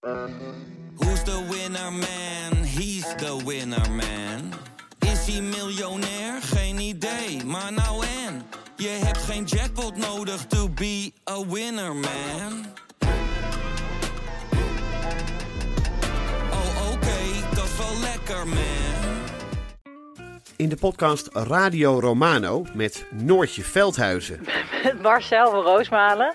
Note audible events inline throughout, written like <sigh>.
Who's the winner man? He's the winner man. Is hij miljonair? Geen idee, maar nou en. Je hebt geen jackpot nodig to be a winner man. Oh oké, dat is wel lekker man. In de podcast Radio Romano met Noortje Veldhuizen <laughs> Marcel van Roosmalen.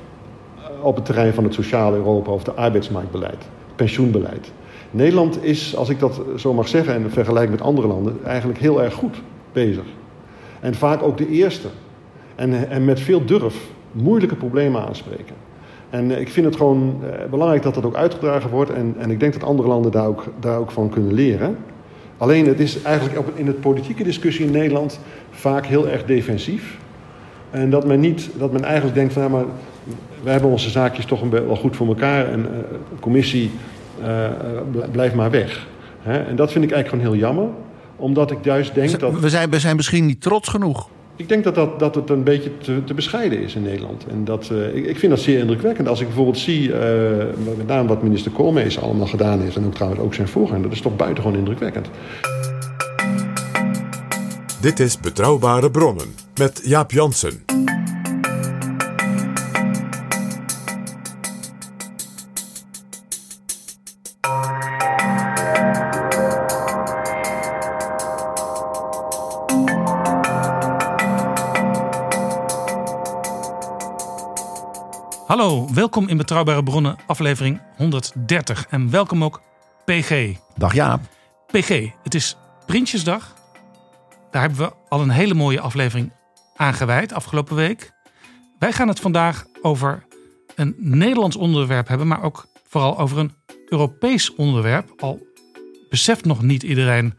op het terrein van het sociale Europa of de arbeidsmarktbeleid, pensioenbeleid. Nederland is, als ik dat zo mag zeggen en vergelijk met andere landen, eigenlijk heel erg goed bezig. En vaak ook de eerste. En, en met veel durf moeilijke problemen aanspreken. En ik vind het gewoon eh, belangrijk dat dat ook uitgedragen wordt. En, en ik denk dat andere landen daar ook, daar ook van kunnen leren. Alleen het is eigenlijk in de politieke discussie in Nederland vaak heel erg defensief. En dat men, niet, dat men eigenlijk denkt van ja, maar wij hebben onze zaakjes toch wel goed voor elkaar. En eh, de commissie eh, eh, bl- blijf maar weg. Hè? En dat vind ik eigenlijk gewoon heel jammer. Omdat ik juist denk dat... We zijn, we zijn misschien niet trots genoeg. Ik denk dat, dat, dat het een beetje te, te bescheiden is in Nederland. En dat, eh, ik, ik vind dat zeer indrukwekkend. Als ik bijvoorbeeld zie, eh, met name wat minister Koolmees allemaal gedaan heeft... en ook trouwens ook zijn voorganger, dat is toch buitengewoon indrukwekkend. Dit is Betrouwbare Bronnen met Jaap Jansen. Welkom in Betrouwbare Bronnen, aflevering 130. En welkom ook PG. Dag Jaap. PG, het is Prinsjesdag. Daar hebben we al een hele mooie aflevering aan gewijd afgelopen week. Wij gaan het vandaag over een Nederlands onderwerp hebben, maar ook vooral over een Europees onderwerp. Al beseft nog niet iedereen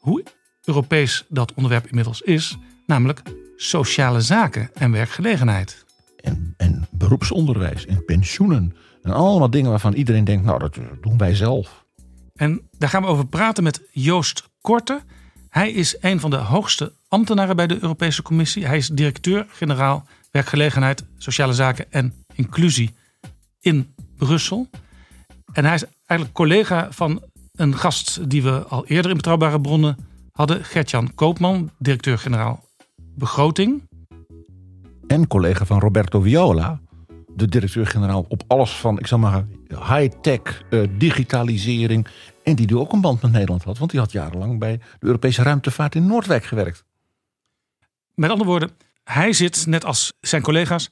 hoe Europees dat onderwerp inmiddels is, namelijk sociale zaken en werkgelegenheid. En, en beroepsonderwijs en pensioenen. En allemaal dingen waarvan iedereen denkt, nou dat doen wij zelf. En daar gaan we over praten met Joost Korte. Hij is een van de hoogste ambtenaren bij de Europese Commissie. Hij is directeur-generaal werkgelegenheid, sociale zaken en inclusie in Brussel. En hij is eigenlijk collega van een gast die we al eerder in Betrouwbare Bronnen hadden. Gertjan Koopman, directeur-generaal begroting. En collega van Roberto Viola, de directeur-generaal op alles van, ik zal maar high-tech, eh, digitalisering. En die die ook een band met Nederland had, want die had jarenlang bij de Europese ruimtevaart in Noordwijk gewerkt. Met andere woorden, hij zit net als zijn collega's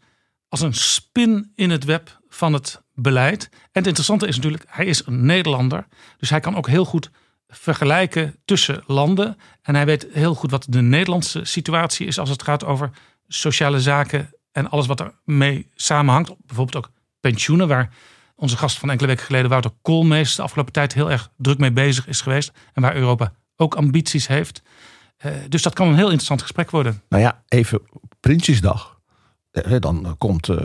als een spin in het web van het beleid. En het interessante is natuurlijk, hij is een Nederlander. Dus hij kan ook heel goed vergelijken tussen landen. En hij weet heel goed wat de Nederlandse situatie is als het gaat over sociale zaken en alles wat ermee samenhangt. Bijvoorbeeld ook pensioenen, waar onze gast van enkele weken geleden, Wouter Koolmees, de afgelopen tijd heel erg druk mee bezig is geweest. En waar Europa ook ambities heeft. Eh, dus dat kan een heel interessant gesprek worden. Nou ja, even Prinsjesdag. Eh, Dan komt eh,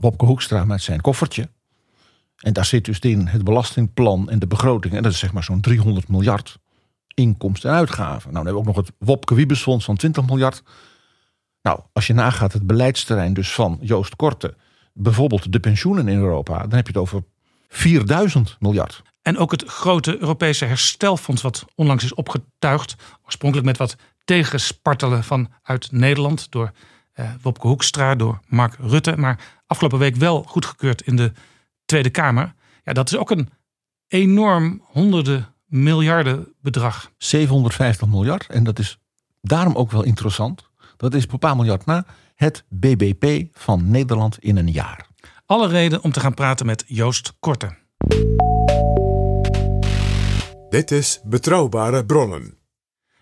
Wopke Hoekstra met zijn koffertje. En daar zit dus in het belastingplan en de begroting. En dat is zeg maar zo'n 300 miljard inkomsten en uitgaven. Nou, dan hebben we ook nog het Wopke Wiebesfonds van 20 miljard. Nou, als je nagaat het beleidsterrein dus van Joost Korte... bijvoorbeeld de pensioenen in Europa... dan heb je het over 4000 miljard. En ook het grote Europese herstelfonds wat onlangs is opgetuigd. Oorspronkelijk met wat tegenspartelen vanuit Nederland door eh, Wopke Hoekstra, door Mark Rutte. Maar afgelopen week wel goedgekeurd in de Tweede Kamer. Ja, dat is ook een enorm honderden miljarden bedrag. 750 miljard. En dat is daarom ook wel interessant. Dat is paar miljard na het BBP van Nederland in een jaar. Alle reden om te gaan praten met Joost Korte. Dit is Betrouwbare Bronnen.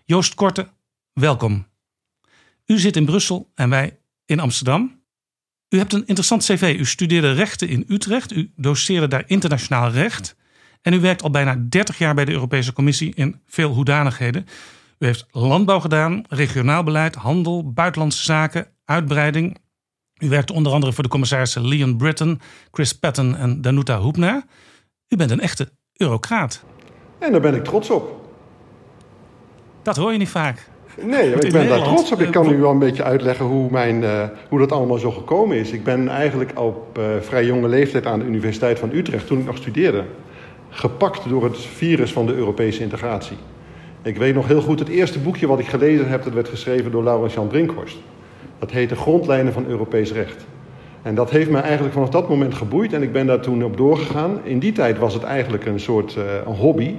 Joost Korte, welkom. U zit in Brussel en wij in Amsterdam. U hebt een interessant cv. U studeerde rechten in Utrecht. U doseerde daar internationaal recht. En u werkt al bijna 30 jaar bij de Europese Commissie in veel hoedanigheden. U heeft landbouw gedaan, regionaal beleid, handel, buitenlandse zaken, uitbreiding. U werkte onder andere voor de commissarissen Leon Britton, Chris Patton en Danuta Hoepner. U bent een echte eurocraat. En daar ben ik trots op. Dat hoor je niet vaak. Nee, ik ben daar trots op. Ik kan u wel een beetje uitleggen hoe, mijn, uh, hoe dat allemaal zo gekomen is. Ik ben eigenlijk op uh, vrij jonge leeftijd aan de Universiteit van Utrecht, toen ik nog studeerde, gepakt door het virus van de Europese integratie. Ik weet nog heel goed, het eerste boekje wat ik gelezen heb, dat werd geschreven door Laurens Jan Brinkhorst. Dat heette Grondlijnen van Europees Recht. En dat heeft me eigenlijk vanaf dat moment geboeid en ik ben daar toen op doorgegaan. In die tijd was het eigenlijk een soort uh, een hobby.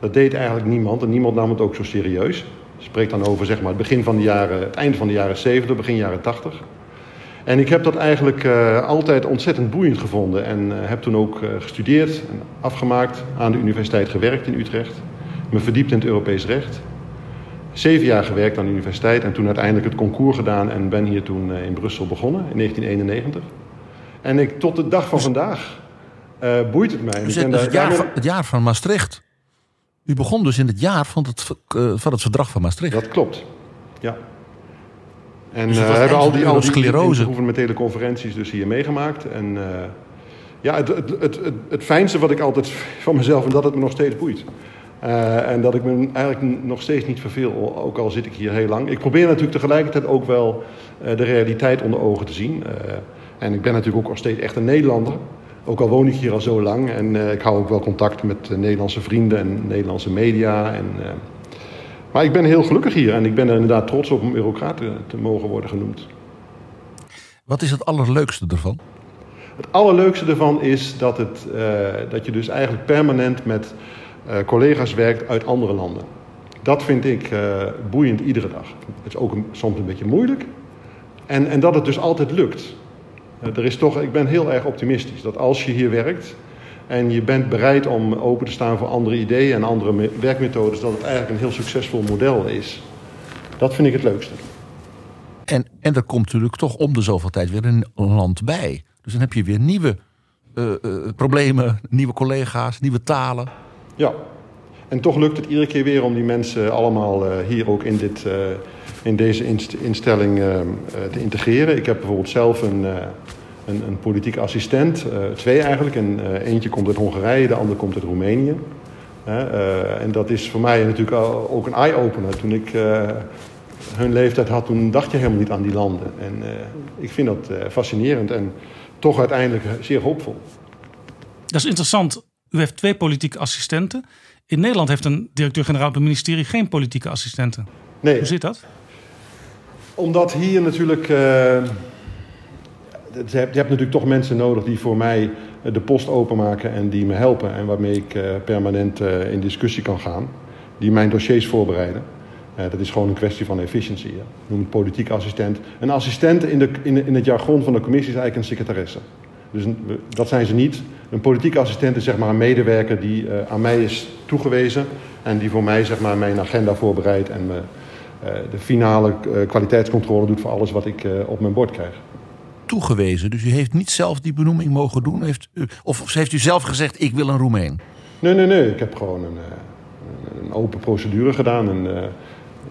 Dat deed eigenlijk niemand en niemand nam het ook zo serieus. Spreek dan over zeg maar, het, begin van de jaren, het einde van de jaren 70, begin jaren 80. En ik heb dat eigenlijk uh, altijd ontzettend boeiend gevonden. En uh, heb toen ook gestudeerd en afgemaakt, aan de universiteit gewerkt in Utrecht. Me verdiept in het Europees recht. Zeven jaar gewerkt aan de universiteit en toen uiteindelijk het concours gedaan. En ben hier toen in Brussel begonnen in 1991. En ik, tot de dag van vandaag boeit het mij. Dus, het, jaar van, het jaar van Maastricht. U begon dus in het jaar van het, uh, van het verdrag van Maastricht. Dat klopt, ja. En dus uh, hebben al die, al die gouvernementele conferenties dus hier meegemaakt. En ja, het, het, het, het, het fijnste wat ik altijd <laughs> van mezelf... en dat het me nog steeds boeit. Uh, en dat ik me eigenlijk nog steeds niet verveel, ook al zit ik hier heel lang. Ik probeer natuurlijk tegelijkertijd ook wel de realiteit onder ogen te zien. en ik ben natuurlijk ook nog steeds echt een Nederlander... Ook al woon ik hier al zo lang en ik hou ook wel contact met Nederlandse vrienden en Nederlandse media. En, maar ik ben heel gelukkig hier en ik ben er inderdaad trots op om eurocraat te, te mogen worden genoemd. Wat is het allerleukste ervan? Het allerleukste ervan is dat, het, dat je dus eigenlijk permanent met collega's werkt uit andere landen. Dat vind ik boeiend iedere dag. Het is ook soms een beetje moeilijk. En, en dat het dus altijd lukt. Eh, er is toch, ik ben heel erg optimistisch dat als je hier werkt en je bent bereid om open te staan voor andere ideeën en andere werkmethodes, dat het eigenlijk een heel succesvol model is. Dat vind ik het leukste. En, en er komt natuurlijk toch om de zoveel tijd weer een land bij. Dus dan heb je weer nieuwe problemen, nieuwe collega's, nieuwe talen. Ja, en toch lukt het iedere keer weer om die mensen allemaal uh, hier ook in, dit, in deze inst instelling te integreren. Ik heb bijvoorbeeld zelf een een, een politieke assistent. Twee eigenlijk. En, eentje komt uit Hongarije, de ander komt uit Roemenië. En dat is voor mij natuurlijk ook een eye-opener. Toen ik hun leeftijd had, toen dacht je helemaal niet aan die landen. En ik vind dat fascinerend en toch uiteindelijk zeer hoopvol. Dat is interessant. U heeft twee politieke assistenten. In Nederland heeft een directeur-generaal op het ministerie geen politieke assistenten. Nee. Hoe zit dat? Omdat hier natuurlijk je hebt natuurlijk toch mensen nodig die voor mij eh, de post openmaken en die me helpen. En waarmee ik eh, permanent eh, in discussie kan gaan. Die mijn dossiers voorbereiden. dat is gewoon een kwestie van efficiëntie. Ja. Noem het politieke assistent. Een assistent in, de, in, in het jargon van de commissie is eigenlijk een secretaresse. Dus dat zijn ze niet. Een politieke assistent is zeg maar een medewerker die aan mij is toegewezen. En die voor mij zeg maar, mijn agenda voorbereidt en me, de finale kwaliteitscontrole doet voor alles wat ik op mijn bord krijg toegewezen. Dus u heeft niet zelf die benoeming mogen doen? Heeft of heeft u zelf gezegd, ik wil een Roemeen? Nee, nee, nee. Ik heb gewoon een, eh, een open procedure gedaan. En uh,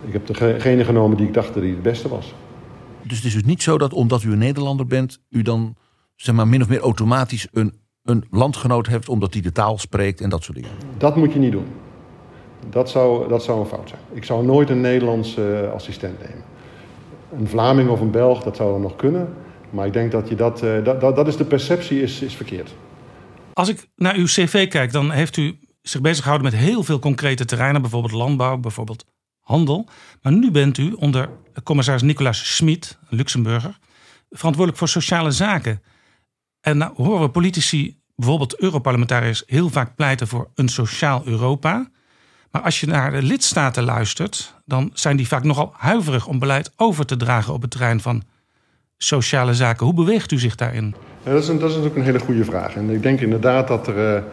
ik heb degene genomen die ik dacht dat hij het beste was. Dus het is dus niet zo dat omdat u een Nederlander bent... u dan zeg maar, min of meer automatisch een, een landgenoot hebt... omdat hij de taal spreekt en dat soort dingen? Dat moet je niet doen. Dat zou, dat zou een fout zijn. Ik zou nooit een Nederlandse uh, assistent nemen. Een Vlaming of een Belg, dat zou dan nog kunnen... Maar ik denk dat je dat, uh, dat, dat, dat, is de perceptie is, is verkeerd. Als ik naar uw cv kijk, dan heeft u zich bezig gehouden met heel veel concrete terreinen. Bijvoorbeeld landbouw, bijvoorbeeld handel. Maar nu bent u onder commissaris Nicolas Schmid, Luxemburger, verantwoordelijk voor sociale zaken. En nou horen we politici, bijvoorbeeld Europarlementariërs, heel vaak pleiten voor een sociaal Europa. Maar als je naar de lidstaten luistert, dan zijn die vaak nogal huiverig om beleid over te dragen op het terrein van sociale zaken. Hoe beweegt u zich daarin? Ja, dat, is dat is natuurlijk een hele goede vraag. En ik denk inderdaad dat er uh,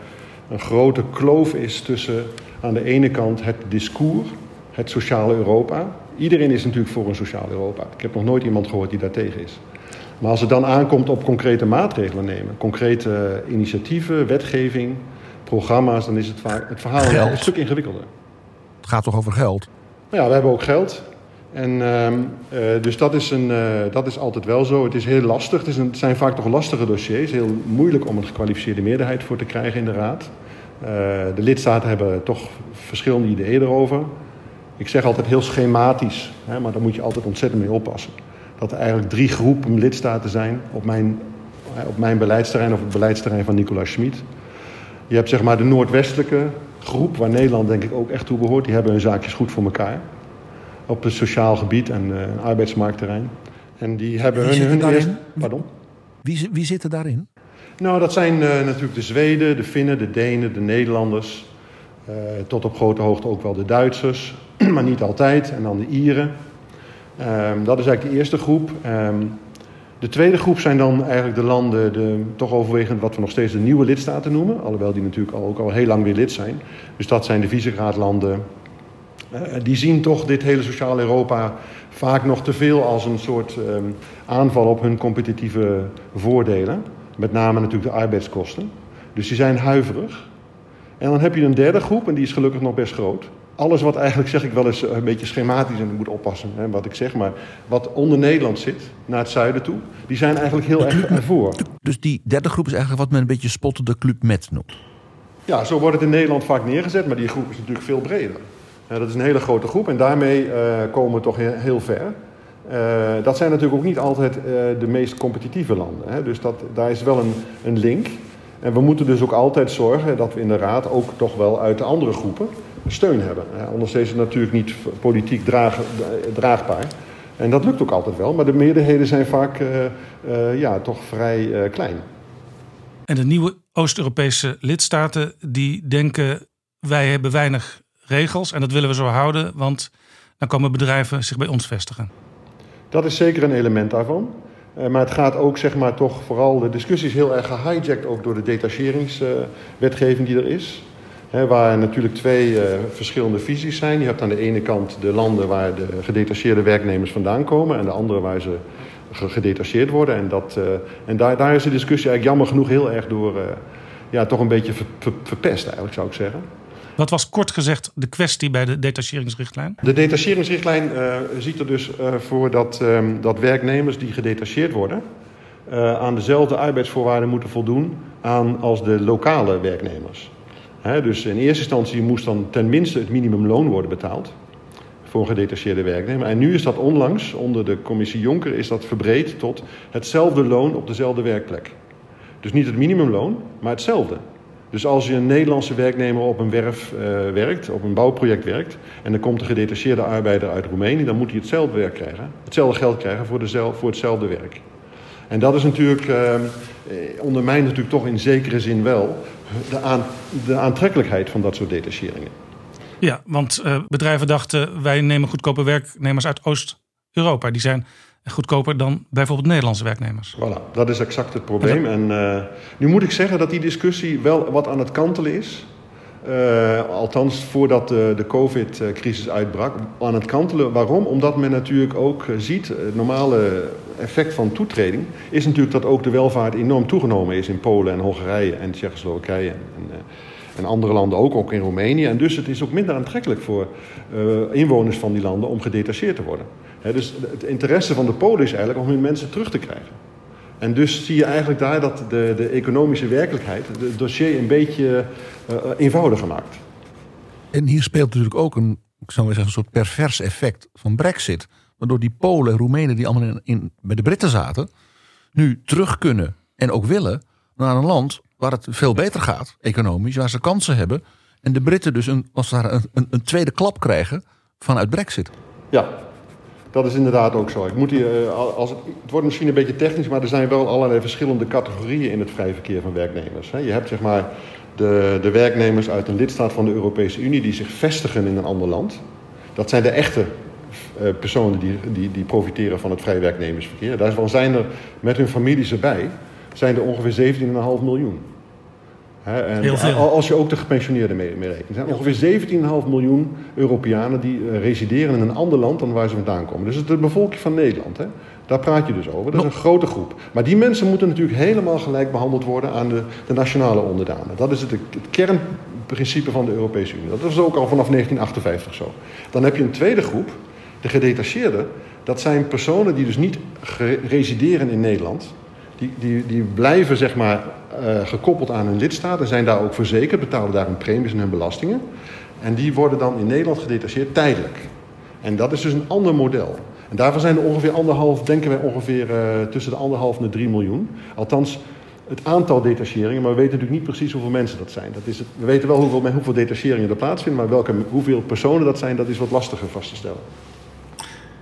een grote kloof is tussen aan de ene kant het discours, het sociale Europa. Iedereen is natuurlijk voor een sociaal Europa. Ik heb nog nooit iemand gehoord die daartegen is. Maar als het dan aankomt op concrete maatregelen nemen, concrete initiatieven, wetgeving, programma's, dan is het, vaak, het verhaal Geld. een stuk ingewikkelder. Het gaat toch over geld? Nou ja, we hebben ook geld. En, ehm, eh, dus dat is, een, eh, dat is altijd wel zo. Het is heel lastig. Het, is een, het zijn vaak toch lastige dossiers. Heel moeilijk om een gekwalificeerde meerderheid voor te krijgen in de Raad. Eh, de lidstaten hebben toch verschillende ideeën erover. Ik zeg altijd heel schematisch, hè, maar daar moet je altijd ontzettend mee oppassen. Dat er eigenlijk drie groepen lidstaten zijn op mijn, op mijn beleidsterrein of het beleidsterrein van Nicolas Schmid. Je hebt zeg maar de noordwestelijke groep, waar Nederland denk ik ook echt toe behoort. Die hebben hun zaakjes goed voor elkaar. Op het sociaal gebied en uh, arbeidsmarktterrein. En die hebben Wie hun, zit hun daarin? eerst... Pardon? Wie, wie zit er daarin? Nou, dat zijn eh, natuurlijk de Zweden, de Finnen, de Denen, de Nederlanders. eh, tot op grote hoogte ook wel de Duitsers, <clears throat> maar niet altijd. En dan de Ieren. Ehm, dat is eigenlijk de eerste groep. Ehm, de tweede groep zijn dan eigenlijk de landen, de, toch overwegend wat we nog steeds de nieuwe lidstaten noemen. Alhoewel die natuurlijk ook al heel lang weer lid zijn. Dus dat zijn de Visegraadlanden. Eh, die zien toch dit hele sociale Europa vaak nog te veel als een soort ehm, aanval op hun competitieve voordelen. Met name natuurlijk de arbeidskosten. Dus die zijn huiverig. En dan heb je een derde groep, en die is gelukkig nog best groot. Alles wat eigenlijk, zeg ik wel eens, een beetje schematisch, en ik moet oppassen hè, wat ik zeg, maar wat onder Nederland zit, naar het zuiden toe, die zijn eigenlijk heel erg ervoor. Dus die derde groep is eigenlijk wat men een beetje spotten de Club Met noemt. Ja, zo wordt het in Nederland vaak neergezet, maar die groep is natuurlijk veel breder. Ja, dat is een hele grote groep en daarmee eh, komen we toch heel, ver. Eh, dat zijn natuurlijk ook niet altijd eh, de meest competitieve landen. Hè? Dus dat, daar is wel een, een link. En we moeten dus ook altijd zorgen dat we in de Raad ook toch wel uit de andere groepen steun hebben. Anders is het natuurlijk niet politiek draag, draagbaar. En dat lukt ook altijd wel, maar de meerderheden zijn vaak eh, eh, ja, toch vrij eh, klein. En de nieuwe Oost-Europese lidstaten die denken wij hebben weinig regels en dat willen we zo houden, want dan komen bedrijven zich bij ons vestigen. Dat is zeker een element daarvan. Uh, maar het gaat ook, zeg maar, toch vooral... De discussie is heel erg gehijacked ook door de detacheringswetgeving die er is. Waar natuurlijk twee uh, verschillende visies zijn. Je hebt aan de ene kant de landen waar de gedetacheerde werknemers vandaan komen... en de andere waar ze gedetacheerd worden. En, dat, uh, en daar, daar is de discussie eigenlijk jammer genoeg heel erg door... ja, toch een beetje ver, ver, verpest eigenlijk, zou ik zeggen. Wat was kort gezegd de kwestie bij de detacheringsrichtlijn? De detacheringsrichtlijn ziet er dus voor dat, um, dat werknemers die gedetacheerd worden... Aan dezelfde arbeidsvoorwaarden moeten voldoen aan als de lokale werknemers. Dus in eerste instantie moest dan ten minste het minimumloon worden betaald voor gedetacheerde werknemer. En nu is dat onlangs, onder de commissie Jonker, is dat verbreed tot hetzelfde loon op dezelfde werkplek. Dus niet het minimumloon, maar hetzelfde. Dus als je een Nederlandse werknemer op een werf uh, werkt, op een bouwproject werkt, en er komt een gedetacheerde arbeider uit Roemenië, dan moet hij hetzelfde werk krijgen, hetzelfde geld krijgen voor, dezelfde, voor hetzelfde werk. En dat is natuurlijk, uh, ondermijnt natuurlijk toch in zekere zin wel de, aan, de aantrekkelijkheid van dat soort detacheringen. Ja, want uh, bedrijven dachten wij nemen goedkope werknemers uit Oost-Europa. Die zijn goedkoper dan bijvoorbeeld Nederlandse werknemers. Voilà, dat is exact het probleem. En uh, nu moet ik zeggen dat die discussie wel wat aan het kantelen is. Uh, althans, voordat de, de COVID-crisis uitbrak, aan het kantelen. Waarom? Omdat men natuurlijk ook ziet, het normale effect van toetreding is natuurlijk dat ook de welvaart enorm toegenomen is in Polen en Hongarije en Tsjechoslowakije en, en, andere landen ook, ook in Roemenië. En dus het is ook minder aantrekkelijk voor inwoners van die landen om gedetacheerd te worden. Dus het interesse van de Polen is eigenlijk om hun mensen terug te krijgen. En dus zie je eigenlijk daar dat de, de economische werkelijkheid het dossier een beetje uh, eenvoudiger maakt. En hier speelt natuurlijk ook een, ik zou maar zeggen, een soort pervers effect van Brexit. Waardoor die Polen en Roemenen die allemaal in, in, bij de Britten zaten, nu terug kunnen en ook willen naar een land waar het veel beter gaat, economisch, waar ze kansen hebben. En de Britten dus een, als het ware een, een, een tweede klap krijgen vanuit Brexit. Ja, dat is inderdaad ook zo. Ik moet hier, als het, wordt misschien een beetje technisch, maar er zijn wel allerlei verschillende categorieën in het vrije verkeer van werknemers. Je hebt zeg maar de, de werknemers uit een lidstaat van de Europese Unie die zich vestigen in een ander land. Dat zijn de echte personen die, die, die profiteren van het vrije werknemersverkeer. Daarvan zijn er met hun families erbij zijn er ongeveer 17,5 miljoen. En Als je ook de gepensioneerden mee, mee rekent. Er zijn ongeveer 17,5 miljoen Europeanen die uh, resideren in een ander land dan waar ze vandaan komen. Dus het is de bevolking van Nederland. Hè. Daar praat je dus over. Dat is een grote groep. Maar die mensen moeten natuurlijk helemaal gelijk behandeld worden aan de, de nationale onderdanen. Dat is het, het kernprincipe van de Europese Unie. Dat is ook al vanaf 1958 zo. Dan heb je een tweede groep, de gedetacheerden. Dat zijn personen die dus niet resideren in Nederland. Die, die, die blijven zeg maar uh, gekoppeld aan hun lidstaat en zijn daar ook verzekerd, betalen daar hun premies en hun belastingen. En die worden dan in Nederland gedetacheerd tijdelijk. En dat is dus een ander model. En daarvan zijn er ongeveer anderhalf, denken wij ongeveer uh, tussen de anderhalf en de drie miljoen. Althans, het aantal detacheringen, maar we weten natuurlijk niet precies hoeveel mensen dat zijn. Dat is het, we weten wel hoeveel, hoeveel detacheringen er plaatsvinden, maar welke, hoeveel personen dat zijn, dat is wat lastiger vast te stellen.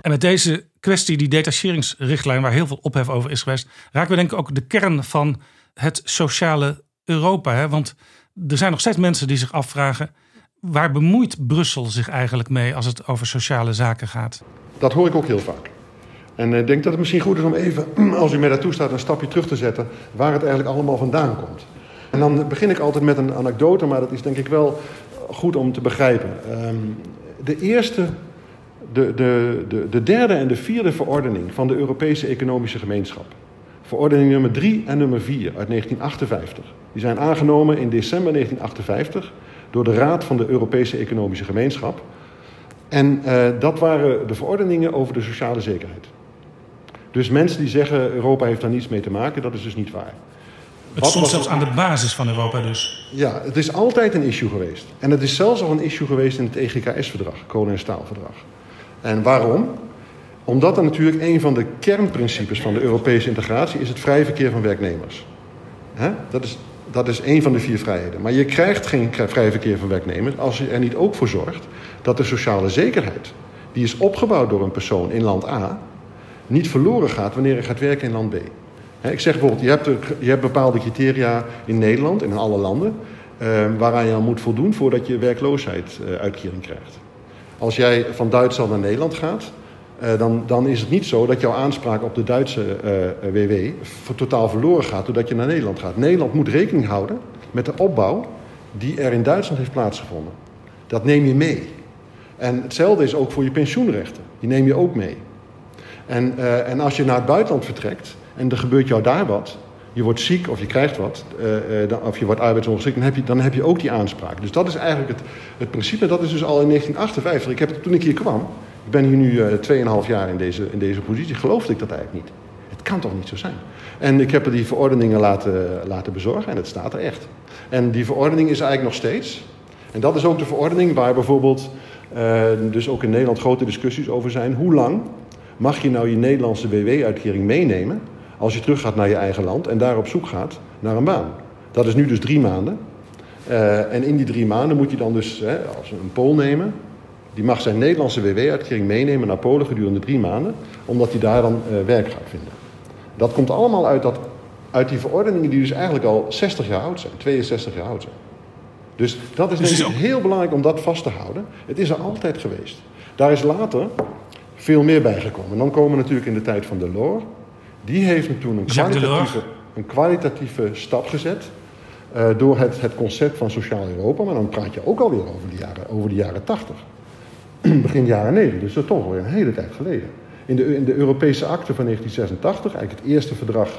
En met deze kwestie, die detacheringsrichtlijn, waar heel veel ophef over is geweest, raken we denk ik ook de kern van het sociale Europa. Hè? Want er zijn nog steeds mensen die zich afvragen, waar bemoeit Brussel zich eigenlijk mee als het over sociale zaken gaat? Dat hoor ik ook heel vaak. En ik denk dat het misschien goed is om even, <clears throat> als u mij daartoe staat, een stapje terug te zetten waar het eigenlijk allemaal vandaan komt. En dan begin ik altijd met een anekdote, maar dat is denk ik wel goed om te begrijpen. Ehm, de eerste, de, de, de, de derde en de vierde verordening van de Europese Economische Gemeenschap. Verordening nummer 3 en nummer 4 uit 1958. Die zijn aangenomen in december 1958 door de Raad van de Europese Economische Gemeenschap. En uh, dat waren de verordeningen over de sociale zekerheid. Dus mensen die zeggen Europa heeft daar niets mee te maken, dat is dus niet waar. Het stond zelfs aan de basis van Europa dus. Ja, het is altijd een issue geweest. En het is zelfs al een issue geweest in het EGKS-verdrag, kolen- en staalverdrag. En waarom? Omdat er natuurlijk een van de kernprincipes van de Europese integratie is het vrije verkeer van werknemers. Dat, is, dat is een van de vier vrijheden. Maar je krijgt geen vrije verkeer van werknemers als je er niet ook voor zorgt dat de sociale zekerheid, die is opgebouwd door een persoon in land A, niet verloren gaat wanneer je gaat werken in land B. ik zeg bijvoorbeeld, je hebt, je hebt bepaalde criteria in Nederland in alle landen ehm, waaraan je aan moet voldoen voordat je werkloosheidsuitkering krijgt. Als jij van Duitsland naar Nederland gaat, uh, dan, dan, is het niet zo dat jouw aanspraak op de Duitse WW uh, totaal verloren gaat doordat je naar Nederland gaat. Nederland moet rekening houden met de opbouw die er in Duitsland heeft plaatsgevonden. Dat neem je mee. En hetzelfde is ook voor je pensioenrechten. Die neem je ook mee. En, en als je naar het buitenland vertrekt en er gebeurt jou daar wat, je wordt ziek of je krijgt wat, uh, of je wordt arbeidsongeschikt, dan heb, je, dan heb je ook die aanspraak. Dus dat is eigenlijk het, het principe. Dat is dus al in 1958. Ik heb toen ik hier kwam, ik ben hier nu uh, 2,5 jaar in deze, in deze positie, geloofde ik dat eigenlijk niet. Het kan toch niet zo zijn? En ik heb die verordeningen laten, laten bezorgen en het staat er echt. En die verordening is eigenlijk nog steeds. En dat is ook de verordening waar bijvoorbeeld, dus ook in Nederland grote discussies over zijn. Hoe lang mag je nou je Nederlandse WW-uitkering meenemen als je terug gaat naar je eigen land en daar op zoek gaat naar een baan? Dat is nu dus drie maanden. Uh, en in die drie maanden moet je dan dus, hè, als een Pool nemen, die mag zijn Nederlandse WW-uitkering meenemen naar Polen gedurende drie maanden, omdat hij daar dan uh, werk gaat vinden. Dat komt allemaal uit, dat, uit die verordeningen die dus eigenlijk al 60 jaar oud zijn, 62 jaar oud zijn. Dus dat is dus denk ik heel belangrijk om dat vast te houden. Het is er altijd geweest. Daar is later veel meer bijgekomen. En dan komen we natuurlijk in de tijd van Delors. Die heeft toen een kwalitatieve, een kwalitatieve stap gezet. Uh, door het, het concept van sociaal Europa. Maar dan praat je ook alweer over de jaren, over de jaren 80. <clears throat> Begin jaren 90, dus dat is toch alweer een hele tijd geleden. In de, in de Europese akte van 1986, eigenlijk het eerste verdrag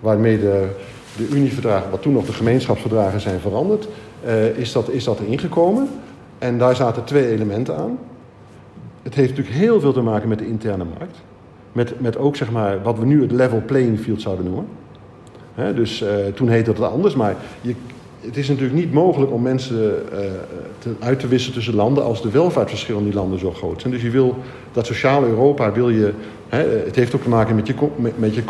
waarmee de, de Unieverdragen, wat toen nog de gemeenschapsverdragen zijn veranderd, uh, is, dat, is dat erin gekomen. En daar zaten twee elementen aan. Het heeft natuurlijk heel veel te maken met de interne markt. Met, met ook zeg maar, wat we nu het level playing field zouden noemen. Dus uh, toen heette het anders, maar je, het is natuurlijk niet mogelijk om mensen te, uit te wisselen tussen landen als de welvaartsverschillen in die landen zo groot zijn. Dus je wil dat sociale Europa wil je. Het heeft ook te maken met je, met, met, je,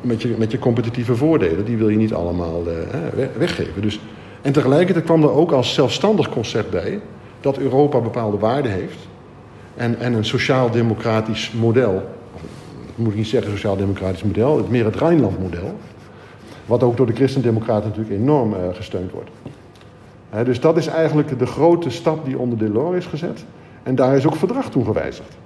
met, je, met je competitieve voordelen. Die wil je niet allemaal uh, weggeven. Dus, en tegelijkertijd kwam er ook als zelfstandig concept bij dat Europa bepaalde waarden heeft. En, en een sociaal-democratisch model. Moet ik niet zeggen sociaal-democratisch model, het meer het Rijnland-model. Wat ook door de christendemocraten natuurlijk enorm uh, gesteund wordt. He, dus dat is eigenlijk de grote stap die onder Delors is gezet. En daar is ook verdrag toe gewijzigd.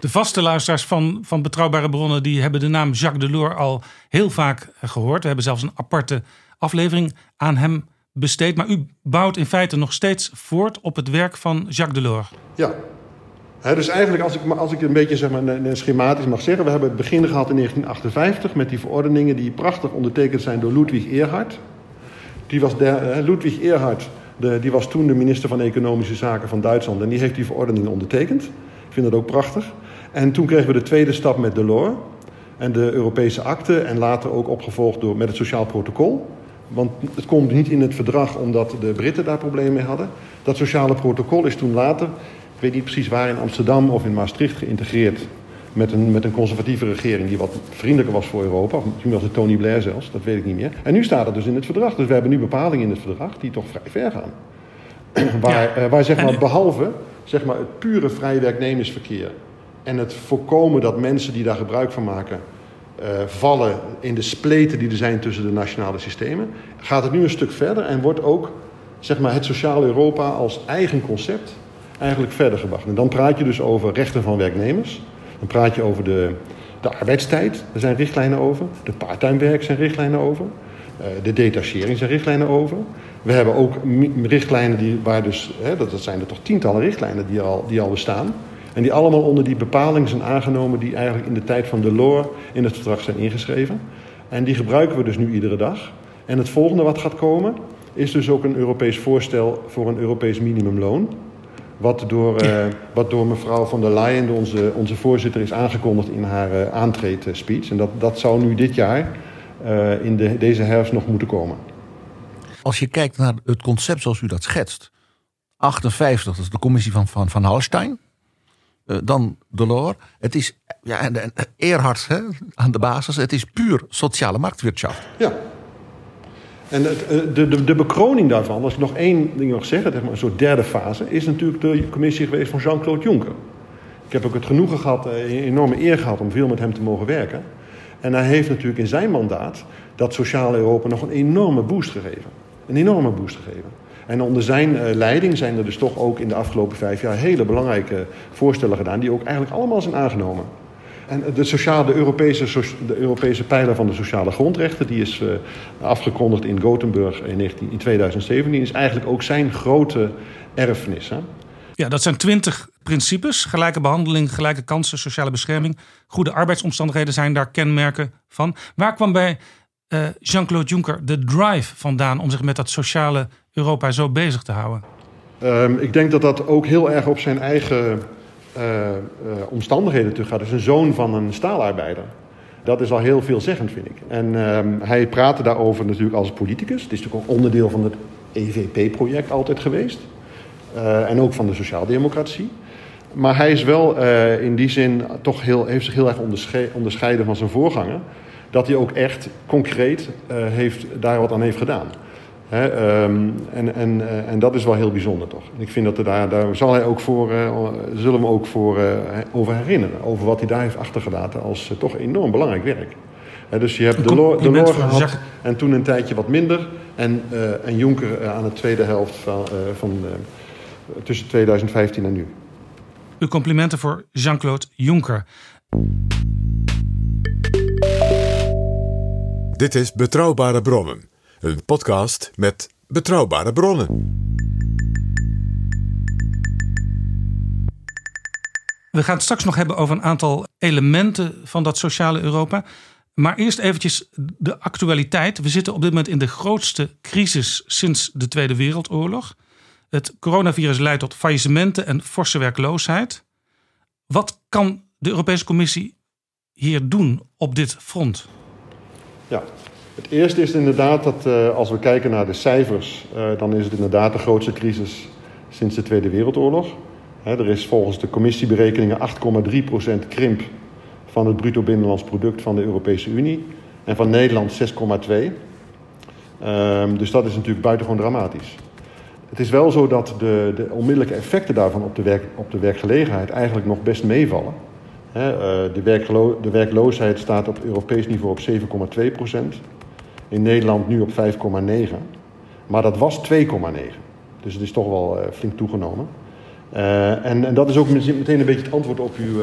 De vaste luisteraars van, van Betrouwbare Bronnen die hebben de naam Jacques Delors al heel vaak gehoord. We hebben zelfs een aparte aflevering aan hem besteed. Maar u bouwt in feite nog steeds voort op het werk van Jacques Delors. Ja. Dus eigenlijk, als ik, als ik een beetje zeg maar, schematisch mag zeggen... we hebben het begin gehad in 1958 met die verordeningen... die prachtig ondertekend zijn door Ludwig Erhard. Die was de, Ludwig Erhard die was toen de minister van Economische Zaken van Duitsland... en die heeft die verordeningen ondertekend. Ik vind dat ook prachtig. En toen kregen we de tweede stap met Delors en de Europese akte... en later ook opgevolgd door, met het Sociaal Protocol... Want het komt niet in het verdrag omdat de Britten daar problemen mee hadden. Dat sociale protocol is toen later, ik weet niet precies waar, in Amsterdam of in Maastricht geïntegreerd. Met een, met een conservatieve regering die wat vriendelijker was voor Europa. Of misschien was het Tony Blair zelfs, dat weet ik niet meer. En nu staat het dus in het verdrag. Dus we hebben nu bepalingen in het verdrag die toch vrij ver gaan. <clears throat> waar, eh, waar zeg maar, behalve zeg maar, het pure vrij werknemersverkeer en het voorkomen dat mensen die daar gebruik van maken uh, vallen in de spleten die er zijn tussen de nationale systemen, gaat het nu een stuk verder en wordt ook zeg maar, het sociale Europa als eigen concept eigenlijk verder gebracht. En dan praat je dus over rechten van werknemers, dan praat je over de, de arbeidstijd, daar zijn richtlijnen over, de parttime zijn richtlijnen over, uh, de detachering zijn richtlijnen over. We hebben ook richtlijnen die, waar dus, hè, dat, dat zijn er toch tientallen richtlijnen die al, die al bestaan. En die allemaal onder die bepalingen zijn aangenomen die eigenlijk in de tijd van Delors in het verdrag zijn ingeschreven. En die gebruiken we dus nu iedere dag. En het volgende wat gaat komen is dus ook een Europees voorstel voor een Europees minimumloon. Wat door, uh, wat door mevrouw van der Leyen, onze, onze voorzitter, is aangekondigd in haar uh, aantreedspeech. En dat, dat zou nu dit jaar, uh, in de, deze herfst, nog moeten komen. Als je kijkt naar het concept zoals u dat schetst. 58, dat is de commissie van Van, van Hallstein. Dan Delors. Het is ja, en, en Erhard hè, aan de basis. Het is puur sociale marktwirtschaft. Ja. En het, de, de, de bekroning daarvan, als ik nog één ding mag zeggen, zeg maar een soort derde fase, is natuurlijk de commissie geweest van Jean-Claude Juncker. Ik heb ook het genoegen gehad, een enorme eer gehad om veel met hem te mogen werken. En hij heeft natuurlijk in zijn mandaat dat sociale Europa nog een enorme boost gegeven. Een enorme boost gegeven. En onder zijn uh, leiding zijn er dus toch ook in de afgelopen vijf jaar hele belangrijke voorstellen gedaan, die ook eigenlijk allemaal zijn aangenomen. En de, sociale, de, Europese, de Europese pijler van de sociale grondrechten, die is uh, afgekondigd in Gothenburg in, 19, in 2017, is eigenlijk ook zijn grote erfenis. Hè? Ja, dat zijn twintig principes. Gelijke behandeling, gelijke kansen, sociale bescherming. Goede arbeidsomstandigheden zijn daar kenmerken van. Waar kwam bij uh, Jean-Claude Juncker de drive vandaan om zich met dat sociale Europa zo bezig te houden? Um, ik denk dat dat ook heel erg op zijn eigen omstandigheden terug gaat. Is een zoon van een staalarbeider. Dat is al heel veelzeggend, vind ik. En um, hij praatte daarover natuurlijk als politicus. Het is natuurlijk ook onderdeel van het EVP-project altijd geweest. Uh, en ook van de sociaaldemocratie. Maar hij is wel in die zin toch heel, heeft zich heel erg ondersche onderscheiden van zijn voorganger. Dat hij ook echt concreet heeft, daar wat aan heeft gedaan. He, um, en, en, uh, en dat is wel heel bijzonder toch. En ik vind dat er daar, daar zal hij ook voor, uh, zullen we ook voor uh, over herinneren. Over wat hij daar heeft achtergelaten als toch enorm belangrijk werk. He, dus je hebt de Delors gehad en toen een tijdje wat minder. En, en Juncker aan de tweede helft van, van tussen 2015 en nu. Uw complimenten voor Jean-Claude Juncker. Dit is Betrouwbare Bronnen een podcast met betrouwbare bronnen. We gaan het straks nog hebben over een aantal elementen van dat sociale Europa. Maar eerst eventjes de actualiteit. We zitten op dit moment in de grootste crisis sinds de Tweede Wereldoorlog. Het coronavirus leidt tot faillissementen en forse werkloosheid. Wat kan de Europese Commissie hier doen op dit front? Ja, het eerste is inderdaad dat uh, als we kijken naar de cijfers, uh, dan is het inderdaad de grootste crisis sinds de Tweede Wereldoorlog. He, er is volgens de commissieberekeningen 8,3% krimp van het bruto binnenlands product van de Europese Unie en van Nederland 6,2%. Um, dus dat is natuurlijk buitengewoon dramatisch. Het is wel zo dat de, de onmiddellijke effecten daarvan op de, werk, op de werkgelegenheid eigenlijk nog best meevallen. He, uh, de, de werkloosheid staat op Europees niveau op 7,2 procent. In Nederland nu op 5,9. Maar dat was 2,9. Dus het is toch wel uh, flink toegenomen. en, en, dat is ook meteen een beetje het antwoord op uw,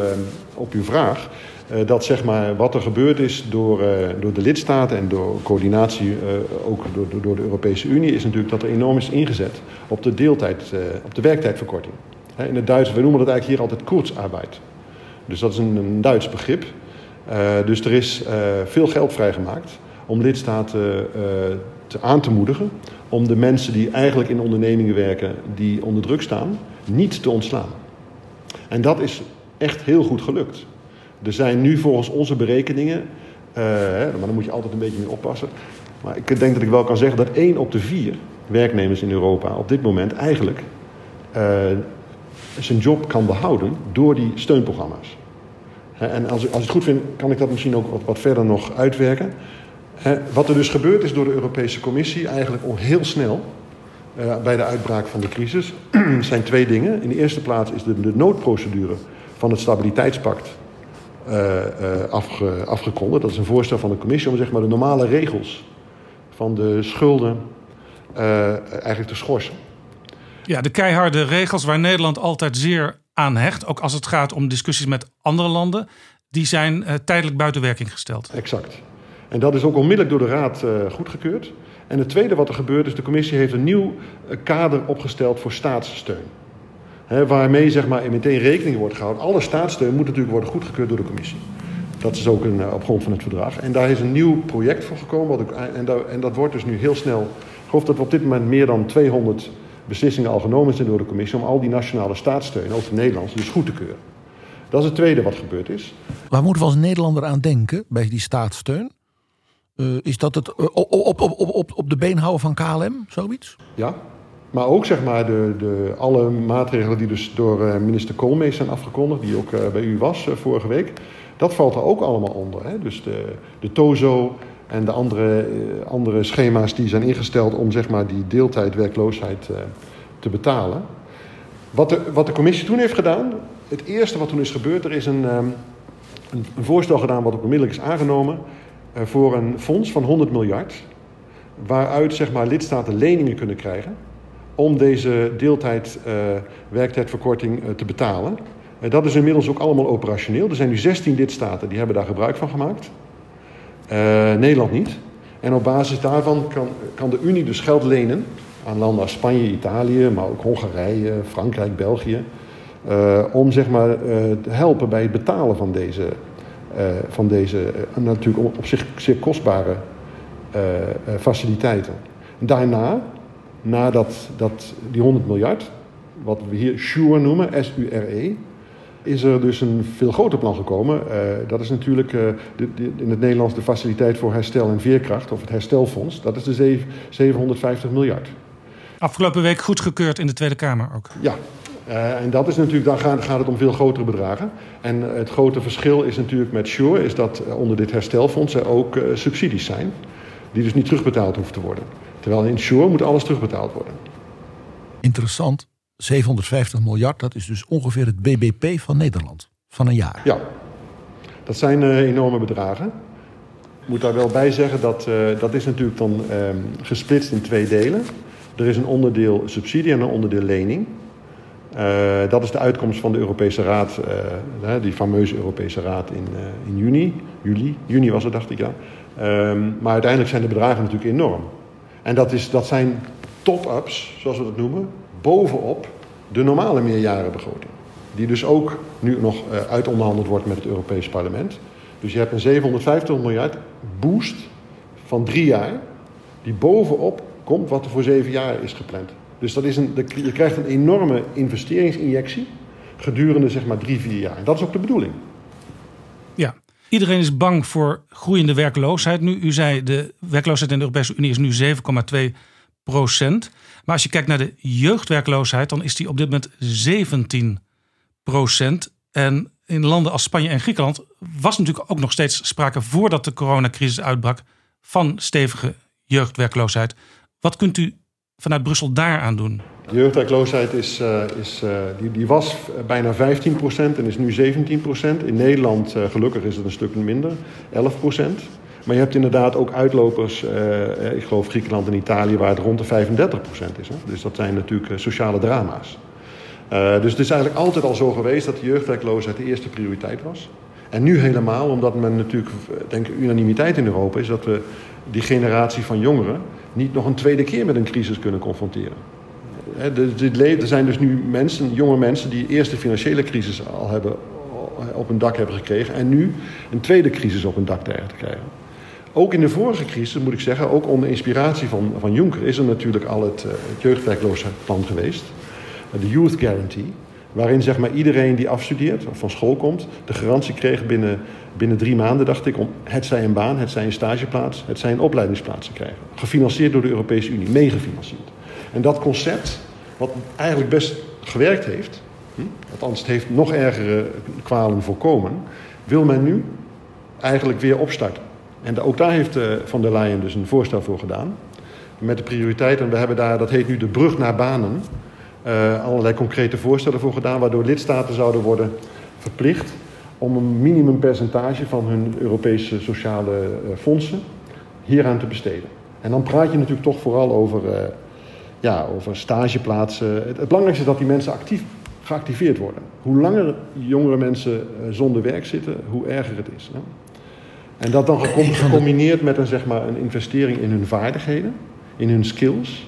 op uw vraag. dat zeg maar, wat er gebeurd is door, door de lidstaten en door coördinatie ook door, door, de Europese Unie, is natuurlijk dat er enorm is ingezet op de deeltijd, op de werktijdverkorting. in het Duits, we noemen dat eigenlijk hier altijd kurzarbeid. Dus dat is een, een Duits begrip. dus er is veel geld vrijgemaakt om lidstaten te aan te moedigen om de mensen die eigenlijk in ondernemingen werken die onder druk staan, niet te ontslaan. En dat is echt heel goed gelukt. Er zijn nu volgens onze berekeningen, uh, maar dan moet je altijd een beetje mee oppassen. Maar ik denk dat ik wel kan zeggen dat één op de vier werknemers in Europa op dit moment eigenlijk zijn job kan behouden door die steunprogramma's. En als, als ik het goed vind, kan ik dat misschien ook wat, wat verder nog uitwerken. Wat er dus gebeurd is door de Europese Commissie, eigenlijk al heel snel uh, bij de uitbraak van de crisis, <clears throat> zijn twee dingen. In de eerste plaats is de, de noodprocedure van het stabiliteitspact uh, uh, afge, afgekondigd. Dat is een voorstel van de Commissie om zeg maar, de normale regels van de schulden eigenlijk te schorsen. Ja, de keiharde regels waar Nederland altijd zeer aan hecht, ook als het gaat om discussies met andere landen, die zijn tijdelijk buiten werking gesteld. Exact. En dat is ook onmiddellijk door de Raad uh, goedgekeurd. En het tweede wat er gebeurt is, de commissie heeft een nieuw uh, kader opgesteld voor staatssteun. He, waarmee zeg maar, meteen rekening wordt gehouden. Alle staatssteun moet natuurlijk worden goedgekeurd door de commissie. Dat is ook een, uh, op grond van het verdrag. En daar is een nieuw project voor gekomen. Wat en, dat, en dat wordt dus nu heel snel. Ik geloof dat we op dit moment meer dan 200 beslissingen al genomen zijn door de commissie. om al die nationale staatssteun, ook de dus goed te keuren. Dat is het tweede wat gebeurd is. Waar moeten we als Nederlander aan denken bij die staatssteun? Uh, is dat het uh, op, op, op, op, de been houden van KLM, zoiets? Ja, maar ook zeg maar de, de, alle maatregelen die dus door uh, minister Koolmees zijn afgekondigd, die ook bij u was vorige week, dat valt er ook allemaal onder. Hè? Dus de, de TOZO en de andere, andere schema's die zijn ingesteld om zeg maar die deeltijdwerkloosheid te betalen. Wat de, wat de commissie toen heeft gedaan, het eerste wat toen is gebeurd, er is een, um, een, voorstel gedaan wat onmiddellijk is aangenomen eh, voor een fonds van 100 miljard, waaruit zeg maar, lidstaten leningen kunnen krijgen om deze deeltijd uh, werktijdverkorting uh, te betalen. Dat is inmiddels ook allemaal operationeel. Er zijn nu 16 lidstaten die hebben daar gebruik van gemaakt. Nederland niet. En op basis daarvan kan, kan de Unie dus geld lenen aan landen als Spanje, Italië, maar ook Hongarije, Frankrijk, België. om zeg maar, te helpen bij het betalen van deze van deze uh, natuurlijk op zich zeer kostbare uh, faciliteiten. Daarna, nadat dat, die 100 miljard, wat we hier SURE noemen, S-U-R-E, is er dus een veel groter plan gekomen. dat is natuurlijk de, de, in het Nederlands de Faciliteit voor Herstel en Veerkracht, of het Herstelfonds. Dat is de 7, 750 miljard. Afgelopen week goedgekeurd in de Tweede Kamer ook. Ja, uh, en dat is natuurlijk, dan gaat, gaat, het om veel grotere bedragen. En het grote verschil is natuurlijk met Sure, is dat onder dit herstelfonds er ook uh, subsidies zijn. Die dus niet terugbetaald hoeven te worden. Terwijl in Sure moet alles terugbetaald worden. Interessant. 750 miljard, dat is dus ongeveer het BBP van Nederland. Van een jaar. Ja, dat zijn uh, enorme bedragen. Ik moet daar wel bij zeggen dat dat is natuurlijk dan ehm, gesplitst in twee delen. Er is een onderdeel subsidie en een onderdeel lening. Uh, dat is de uitkomst van de Europese Raad, uh, die fameuze Europese Raad in, uh, in juni. Juli, juni was het, dacht ik ja. Um, maar uiteindelijk zijn de bedragen natuurlijk enorm. En dat, is, dat zijn top-ups, zoals we dat noemen, bovenop de normale meerjarenbegroting. Die dus ook nu nog uitonderhandeld wordt met het Europees Parlement. Dus je hebt een 750 miljard boost van drie jaar, die bovenop komt wat er voor zeven jaar is gepland. Dus dat is een, je krijgt een enorme investeringsinjectie gedurende zeg maar drie, vier jaar. Dat is ook de bedoeling. Ja, iedereen is bang voor groeiende werkloosheid. Nu, u zei de werkloosheid in de Europese Unie is nu 7,2 procent. Maar als je kijkt naar de jeugdwerkloosheid, dan is die op dit moment 17 procent. En in landen als Spanje en Griekenland was natuurlijk ook nog steeds sprake voordat de coronacrisis uitbrak van stevige jeugdwerkloosheid. Wat kunt u vanuit Brussel daaraan doen? De jeugdwerkloosheid is, uh, is, uh, die, die was bijna 15% en is nu 17% In Nederland, gelukkig, is het een stuk minder, 11% Maar je hebt inderdaad ook uitlopers, ik geloof Griekenland en Italië, waar het rond de 35% is. Hè? Dus dat zijn natuurlijk sociale drama's. Dus het is eigenlijk altijd al zo geweest dat de jeugdwerkloosheid de eerste prioriteit was. En nu helemaal, omdat men natuurlijk, denk ik, unanimiteit in Europa is dat we die generatie van jongeren niet nog een tweede keer met een crisis kunnen confronteren. Er zijn dus nu mensen, jonge mensen die de financiële crisis al hebben, op hun dak hebben gekregen en nu een tweede crisis op hun dak te krijgen. Ook in de vorige crisis, moet ik zeggen, ook onder inspiratie van, van Juncker, is er natuurlijk al het, het jeugdwerkloosheidsplan geweest. De Youth Guarantee. Waarin zeg maar, iedereen die afstudeert of van school komt, de garantie kreeg binnen, binnen drie maanden, dacht ik, om het zij een baan, het zij een stageplaats, het zij een opleidingsplaats te krijgen. Gefinancierd door de Europese Unie, meegefinancierd. En dat concept, wat eigenlijk best gewerkt heeft, hm, althans het heeft nog ergere kwalen voorkomen, wil men nu eigenlijk weer opstarten. En ook daar heeft uh, Van der Leyen dus een voorstel voor gedaan. Met de prioriteiten, we hebben daar, dat heet nu de brug naar banen uh, allerlei concrete voorstellen voor gedaan, waardoor lidstaten zouden worden verplicht om een minimumpercentage van hun Europese sociale uh, fondsen hieraan te besteden. En dan praat je natuurlijk toch vooral over, uh, ja, over stageplaatsen. Het, het, belangrijkste is dat die mensen actief geactiveerd worden. Hoe langer jongere mensen zonder werk zitten, hoe erger het is. Hè? En dat dan gecombineerd met een, zeg maar, een investering in hun vaardigheden, in hun skills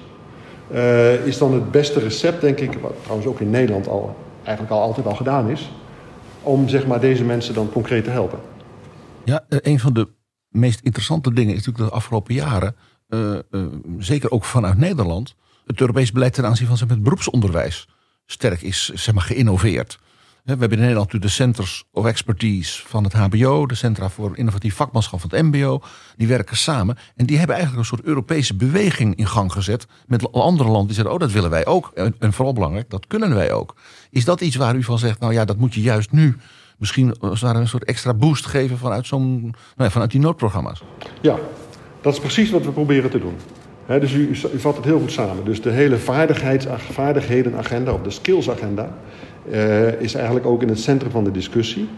uh, is dan het beste recept, denk ik, wat trouwens ook in Nederland al, eigenlijk al altijd al gedaan is, om zeg maar, deze mensen dan concreet te helpen. Ja, uh, een van de meest interessante dingen is natuurlijk de afgelopen jaren, uh, zeker ook vanuit Nederland, het Europees beleid ten aanzien van zeg, het beroepsonderwijs sterk is zeg maar, geïnnoveerd. We hebben in Nederland natuurlijk de Centers of Expertise van het HBO, de Centra voor Innovatief Vakmanschap van het MBO. Die werken samen en die hebben eigenlijk een soort Europese beweging in gang gezet. Met andere landen die zeggen: Oh, dat willen wij ook. En, vooral belangrijk, dat kunnen wij ook. Is dat iets waar u van zegt: Nou ja, dat moet je juist nu misschien een soort extra boost geven vanuit, zo'n, nou ja, vanuit die noodprogramma's? Ja, dat is precies wat we proberen te doen. dus u, u, vat het heel goed samen. Dus de hele vaardigheids, vaardighedenagenda of de skillsagenda uh, is eigenlijk ook in het centrum van de discussie.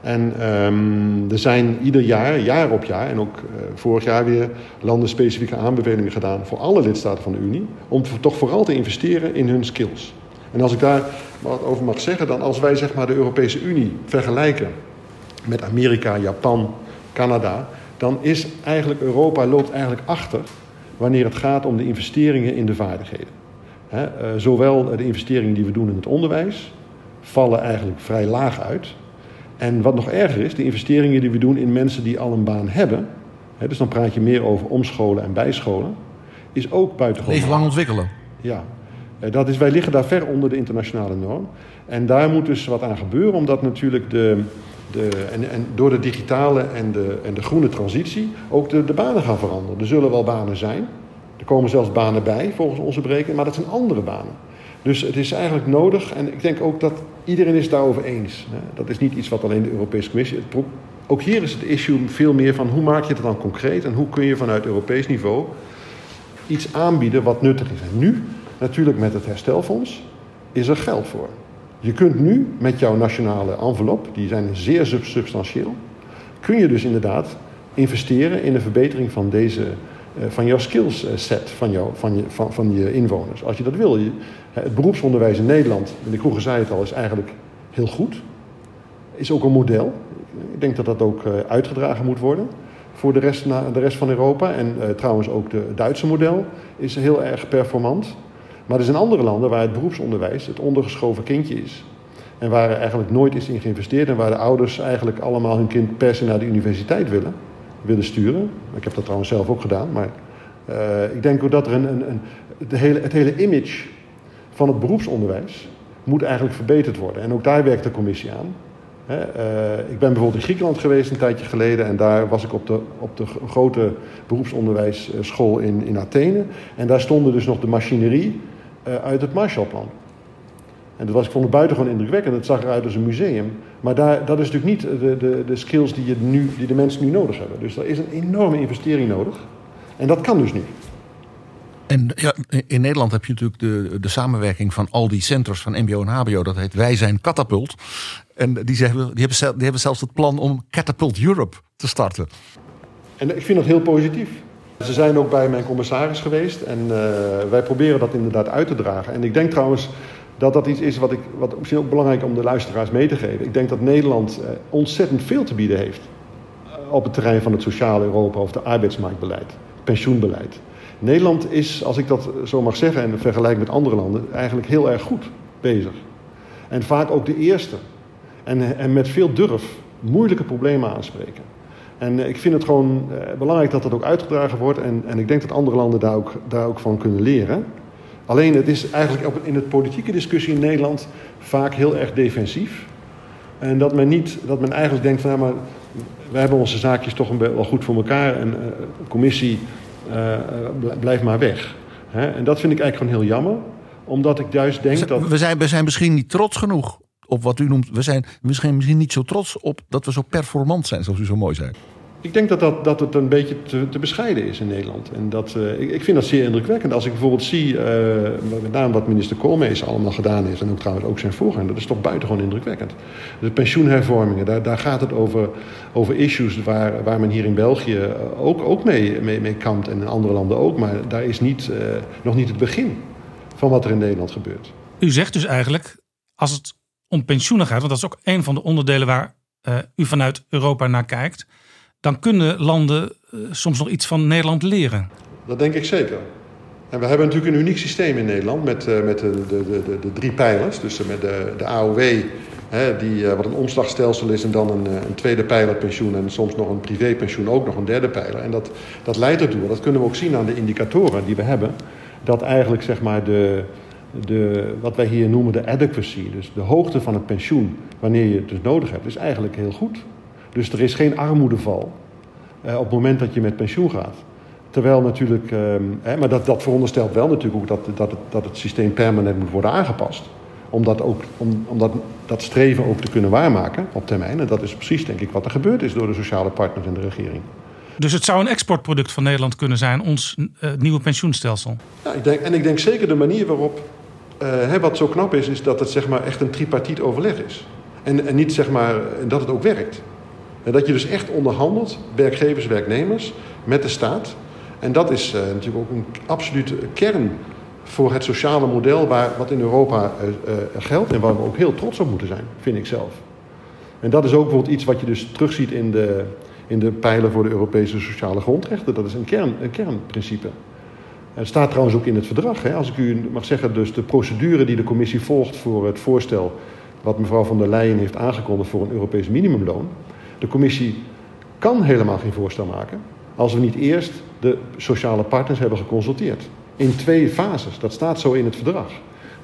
En um, er zijn ieder jaar, jaar op jaar, en ook uh, vorig jaar weer landenspecifieke aanbevelingen gedaan voor alle lidstaten van de Unie. Om toch vooral te investeren in hun skills. En als ik daar wat over mag zeggen, dan als wij zeg maar, de Europese Unie vergelijken met Amerika, Japan, Canada, dan is eigenlijk Europa loopt eigenlijk achter wanneer het gaat om de investeringen in de vaardigheden. He, uh, zowel de investeringen die we doen in het onderwijs, vallen eigenlijk vrij laag uit. En wat nog erger is, de investeringen die we doen in mensen die al een baan hebben, hè, dus dan praat je meer over omscholen en bijscholen, is ook buitengewoon. Even lang ontwikkelen. Ja, eh, dat is, wij liggen daar ver onder de internationale norm. En daar moet dus wat aan gebeuren, omdat natuurlijk de, de, en, en door de digitale en de, en de groene transitie ook de, de banen gaan veranderen. Er zullen wel banen zijn, er komen zelfs banen bij volgens onze berekening, maar dat zijn andere banen. Dus het is eigenlijk nodig, en ik denk ook dat iedereen is daarover eens. Dat is niet iets wat alleen de Europese Commissie. Ook hier is het issue veel meer van hoe maak je het dan concreet en hoe kun je vanuit Europees niveau iets aanbieden wat nuttig is. En nu, natuurlijk met het herstelfonds, is er geld voor. Je kunt nu met jouw nationale envelop, die zijn zeer substantieel, kun je dus inderdaad investeren in de verbetering van deze van jouw skillset eh, van, jou, van, je, van, van je inwoners. Als je dat wil. Het beroepsonderwijs in Nederland, en de kroegen zei het al, is eigenlijk heel goed. Is ook een model. Ik denk dat dat ook eh, uitgedragen moet worden voor de rest, de rest van Europa. En trouwens ook het Duitse model is heel erg performant. Maar er zijn andere landen waar het beroepsonderwijs het ondergeschoven kindje is. En waar er eigenlijk nooit is in geïnvesteerd. En waar de ouders eigenlijk allemaal hun kind per se naar de universiteit willen willen sturen. Ik heb dat trouwens zelf ook gedaan. Maar uh, ik denk ook dat er een, een, een de hele, het hele image van het beroepsonderwijs moet eigenlijk verbeterd worden. En ook daar werkt de commissie aan. He, uh, ik ben bijvoorbeeld in Griekenland geweest een tijdje geleden. En daar was ik op de, op de grote beroepsonderwijsschool in, in Athene. En daar stonden dus nog de machinerie uh, uit het Marshallplan. En dat was, ik vond het buitengewoon indrukwekkend. Het zag eruit als een museum. Maar daar, dat is natuurlijk niet de, de, de skills die, je nu, die de mensen nu nodig hebben. Dus er is een enorme investering nodig. En dat kan dus niet. En ja, in Nederland heb je natuurlijk de, de samenwerking van al die centers van MBO en HBO. Dat heet Wij zijn Catapult. En die, zeggen, die, hebben, die hebben zelfs het plan om Catapult Europe te starten. En ik vind dat heel positief. Ze zijn ook bij mijn commissaris geweest. En uh, wij proberen dat inderdaad uit te dragen. En ik denk trouwens dat dat iets is wat, ik, wat misschien ook belangrijk om de luisteraars mee te geven. Ik denk dat Nederland eh, ontzettend veel te bieden heeft eh, op het terrein van het sociale Europa of de arbeidsmarktbeleid, pensioenbeleid. Nederland is, als ik dat zo mag zeggen en vergelijk met andere landen, eigenlijk heel erg goed bezig. En vaak ook de eerste. En, en met veel durf moeilijke problemen aanspreken. En ik vind het gewoon belangrijk dat dat ook uitgedragen wordt. En, en ik denk dat andere landen daar ook, daar ook van kunnen leren. Alleen het is eigenlijk in de politieke discussie in Nederland vaak heel erg defensief. En dat men, niet, dat men eigenlijk denkt van maar wij hebben onze zaakjes toch wel goed voor elkaar en uh, commissie uh, blijf maar weg. En dat vind ik eigenlijk gewoon heel jammer, omdat ik juist denk dat. We zijn, we zijn misschien niet trots genoeg op wat u noemt. We zijn misschien, misschien niet zo trots op dat we zo performant zijn, zoals u zo mooi zei. Ik denk dat, dat, dat het een beetje te, te bescheiden is in Nederland. En dat, uh, ik, ik, vind dat zeer indrukwekkend. Als ik bijvoorbeeld zie, uh, met name wat minister Koolmees allemaal gedaan heeft... en ook trouwens ook zijn voorganger, dat is toch buitengewoon indrukwekkend. De pensioenhervormingen, daar, daar gaat het over, over issues waar, waar men hier in België ook, ook mee, mee, mee kampt... en in andere landen ook, maar daar is niet, nog niet het begin van wat er in Nederland gebeurt. U zegt dus eigenlijk, als het om pensioenen gaat... want dat is ook een van de onderdelen waar u vanuit Europa naar kijkt dan kunnen landen uh, soms nog iets van Nederland leren. Dat denk ik zeker. En we hebben natuurlijk een uniek systeem in Nederland met, uh, met de, de, de, de, drie pijlers. Dus met de, de AOW, hè, die, uh, wat een omslagstelsel is, en dan een, een tweede pijler pensioen en soms nog een privépensioen, ook nog een derde pijler. En dat, dat leidt ertoe, dat kunnen we ook zien aan de indicatoren die we hebben, dat eigenlijk zeg maar de, de, wat wij hier noemen de adequacy, dus de hoogte van het pensioen, wanneer je het dus nodig hebt, is eigenlijk heel goed. Dus er is geen armoedeval uh, op het moment dat je met pensioen gaat. Terwijl natuurlijk, hè, maar dat, dat veronderstelt wel natuurlijk ook dat, dat, het, dat het systeem permanent moet worden aangepast. Om dat, ook, om, om dat, dat streven ook te kunnen waarmaken op termijn. En dat is precies denk ik wat er gebeurd is door de sociale partners en de regering. Dus het zou een exportproduct van Nederland kunnen zijn, ons uh, nieuwe pensioenstelsel? Ja, ik denk, en ik denk zeker de manier waarop, uh, hè, wat zo knap is, is dat het zeg maar, echt een tripartiet overleg is. En, en niet zeg maar, dat het ook werkt. En dat je dus echt onderhandelt, werkgevers, werknemers, met de staat. En dat is uh, natuurlijk ook een absolute kern voor het sociale model waar, wat in Europa uh, uh, geldt en waar we ook heel trots op moeten zijn, vind ik zelf. En dat is ook bijvoorbeeld iets wat je dus terugziet in de, in de pijler voor de Europese sociale grondrechten. Dat is een, kern, een kernprincipe. Het staat trouwens ook in het verdrag. Hè? Als ik u mag zeggen, dus de procedure die de commissie volgt voor het voorstel wat mevrouw van der Leyen heeft aangekondigd voor een Europees minimumloon. De commissie kan helemaal geen voorstel maken als we niet eerst de sociale partners hebben geconsulteerd. In twee fases, dat staat zo in het verdrag.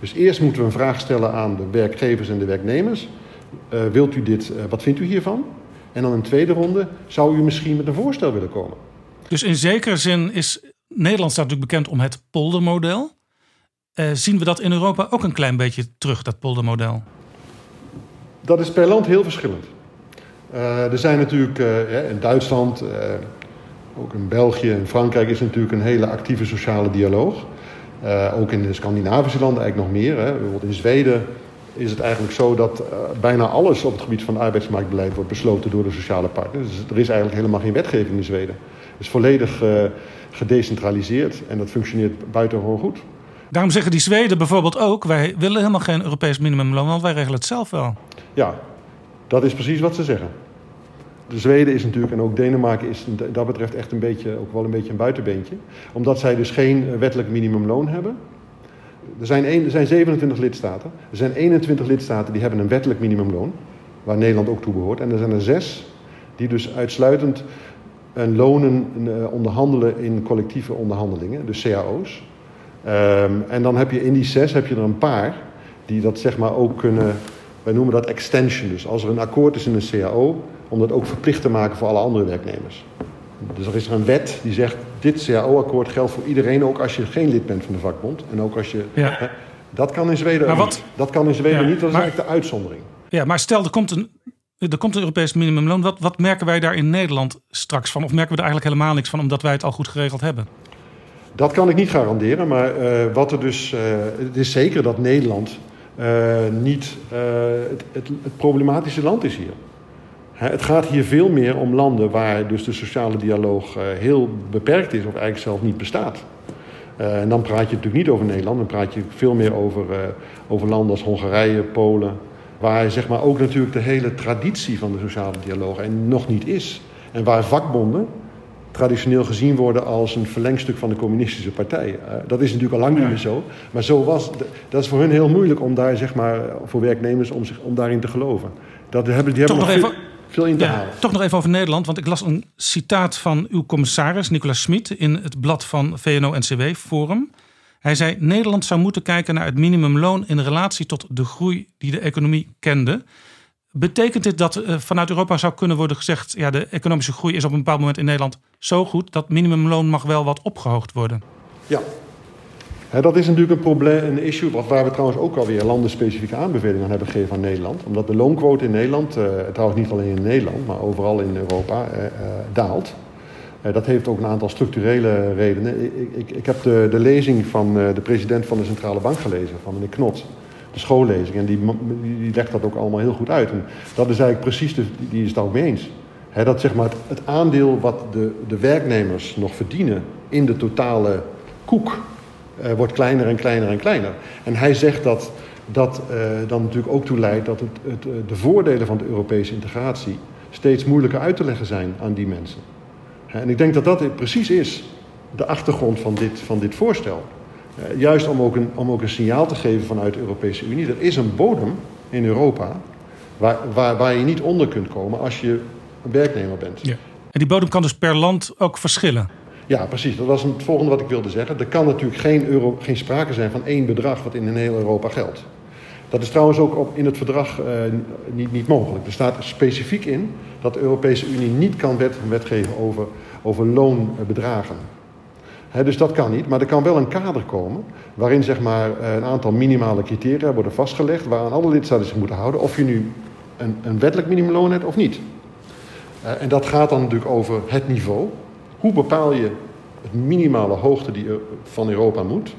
Dus eerst moeten we een vraag stellen aan de werkgevers en de werknemers. Uh, wilt u dit, uh, wat vindt u hiervan? En dan een tweede ronde, zou u misschien met een voorstel willen komen? Dus in zekere zin is Nederland staat natuurlijk bekend om het poldermodel. Uh, zien we dat in Europa ook een klein beetje terug, dat poldermodel? Dat is per land heel verschillend. Uh, er zijn natuurlijk uh, in Duitsland, uh, ook in België en Frankrijk is natuurlijk een hele actieve sociale dialoog. ook in de Scandinavische landen eigenlijk nog meer. Hè. Bijvoorbeeld in Zweden is het eigenlijk zo dat bijna alles op het gebied van arbeidsmarktbeleid wordt besloten door de sociale partners. Dus er is eigenlijk helemaal geen wetgeving in Zweden. Het is volledig gedecentraliseerd en dat functioneert buitengewoon goed. Daarom zeggen die Zweden bijvoorbeeld ook: wij willen helemaal geen Europees minimumloon, want wij regelen het zelf wel. Ja, dat is precies wat ze zeggen. De Zweden is natuurlijk, en ook Denemarken is dat betreft echt een beetje, ook wel een beetje een buitenbeentje. Omdat zij dus geen wettelijk minimumloon hebben. Er zijn, een, er zijn 27 lidstaten. Er zijn 21 lidstaten die hebben een wettelijk minimumloon. Waar Nederland ook toe behoort. En er zijn er zes die dus uitsluitend een lonen onderhandelen in collectieve onderhandelingen. Dus cao's. Um, en dan heb je in die zes heb je er een paar die dat zeg maar ook kunnen wij noemen dat extension. Dus als er een akkoord is in een CAO, om dat ook verplicht te maken voor alle andere werknemers. Dus er is er een wet die zegt: dit CAO-akkoord geldt voor iedereen, ook als je geen lid bent van de vakbond. En ook als je. Ja. Hè, dat kan in Zweden maar wat, niet. Dat kan in Zweden ja, niet, dat is maar, eigenlijk de uitzondering. Ja, maar stel er komt een. Er komt een Europees minimumloon. Wat, wat merken wij daar in Nederland straks van? Of merken we er eigenlijk helemaal niks van, omdat wij het al goed geregeld hebben? Dat kan ik niet garanderen. Maar uh, wat er dus. Uh, het is zeker dat Nederland uh, niet het, het, het, problematische land is hier. Het gaat hier veel meer om landen waar dus de sociale dialoog uh, heel beperkt is of eigenlijk zelf niet bestaat. en dan praat je natuurlijk niet over Nederland, dan praat je veel meer over, over landen als Hongarije, Polen, waar zeg maar, ook natuurlijk de hele traditie van de sociale dialoog en nog niet is. En waar vakbonden traditioneel gezien worden als een verlengstuk van de communistische partij. Dat is natuurlijk al lang niet meer zo. Maar zo was, dat is voor hun heel moeilijk om daar, zeg maar, voor werknemers om, zich, om daarin te geloven. Dat hebben, die hebben nog, nog veel, veel, in te halen. Toch nog even over Nederland, want ik las een citaat van uw commissaris Nicolas Smit in het blad van VNO-NCW Forum. Hij zei: Nederland zou moeten kijken naar het minimumloon in relatie tot de groei die de economie kende. Betekent dit dat uh, vanuit Europa zou kunnen worden gezegd: ja, de economische groei is op een bepaald moment in Nederland zo goed dat minimumloon mag wel wat opgehoogd worden? Ja. Dat is natuurlijk een probleem, een issue, waar we trouwens ook alweer landenspecifieke aanbevelingen aan hebben gegeven aan Nederland. Omdat de loonquote in Nederland, uh, trouwens niet alleen in Nederland, maar overal in Europa, uh, daalt. dat heeft ook een aantal structurele redenen. Ik, ik, ik heb de, de lezing van de president van de Centrale Bank gelezen, van meneer Knot de schoollezing. En die, die legt dat ook allemaal heel goed uit. En dat is eigenlijk precies, de, die is het ook mee eens. dat zeg maar het, het, aandeel wat de, de werknemers nog verdienen in de totale koek eh, wordt kleiner en kleiner en kleiner. En hij zegt dat dat uh, dan natuurlijk ook toe leidt dat het, het, eh, de voordelen van de Europese integratie steeds moeilijker uit te leggen zijn aan die mensen. En ik denk dat dat precies is de achtergrond van dit, van dit voorstel. Eh, juist om ook, een, om ook een signaal te geven vanuit de Europese Unie. Er is een bodem in Europa waar, waar, waar je niet onder kunt komen als je een werknemer bent. Ja. En die bodem kan dus per land ook verschillen? Ja, precies. Dat was het volgende wat ik wilde zeggen. Er kan natuurlijk geen, euro, geen sprake zijn van één bedrag wat in heel Europa geldt. Dat is trouwens ook op, in het verdrag uh, niet, niet mogelijk. Er staat specifiek in dat de Europese Unie niet kan wet, wetgeven over, over loonbedragen dus dat kan niet, maar er kan wel een kader komen waarin zeg maar, eh, een aantal minimale criteria worden vastgelegd waaraan alle lidstaten zich moeten houden of je nu een, een wettelijk minimumloon hebt of niet. Uh, en dat gaat dan natuurlijk over het niveau. Hoe bepaal je het minimale hoogte die van Europa moet?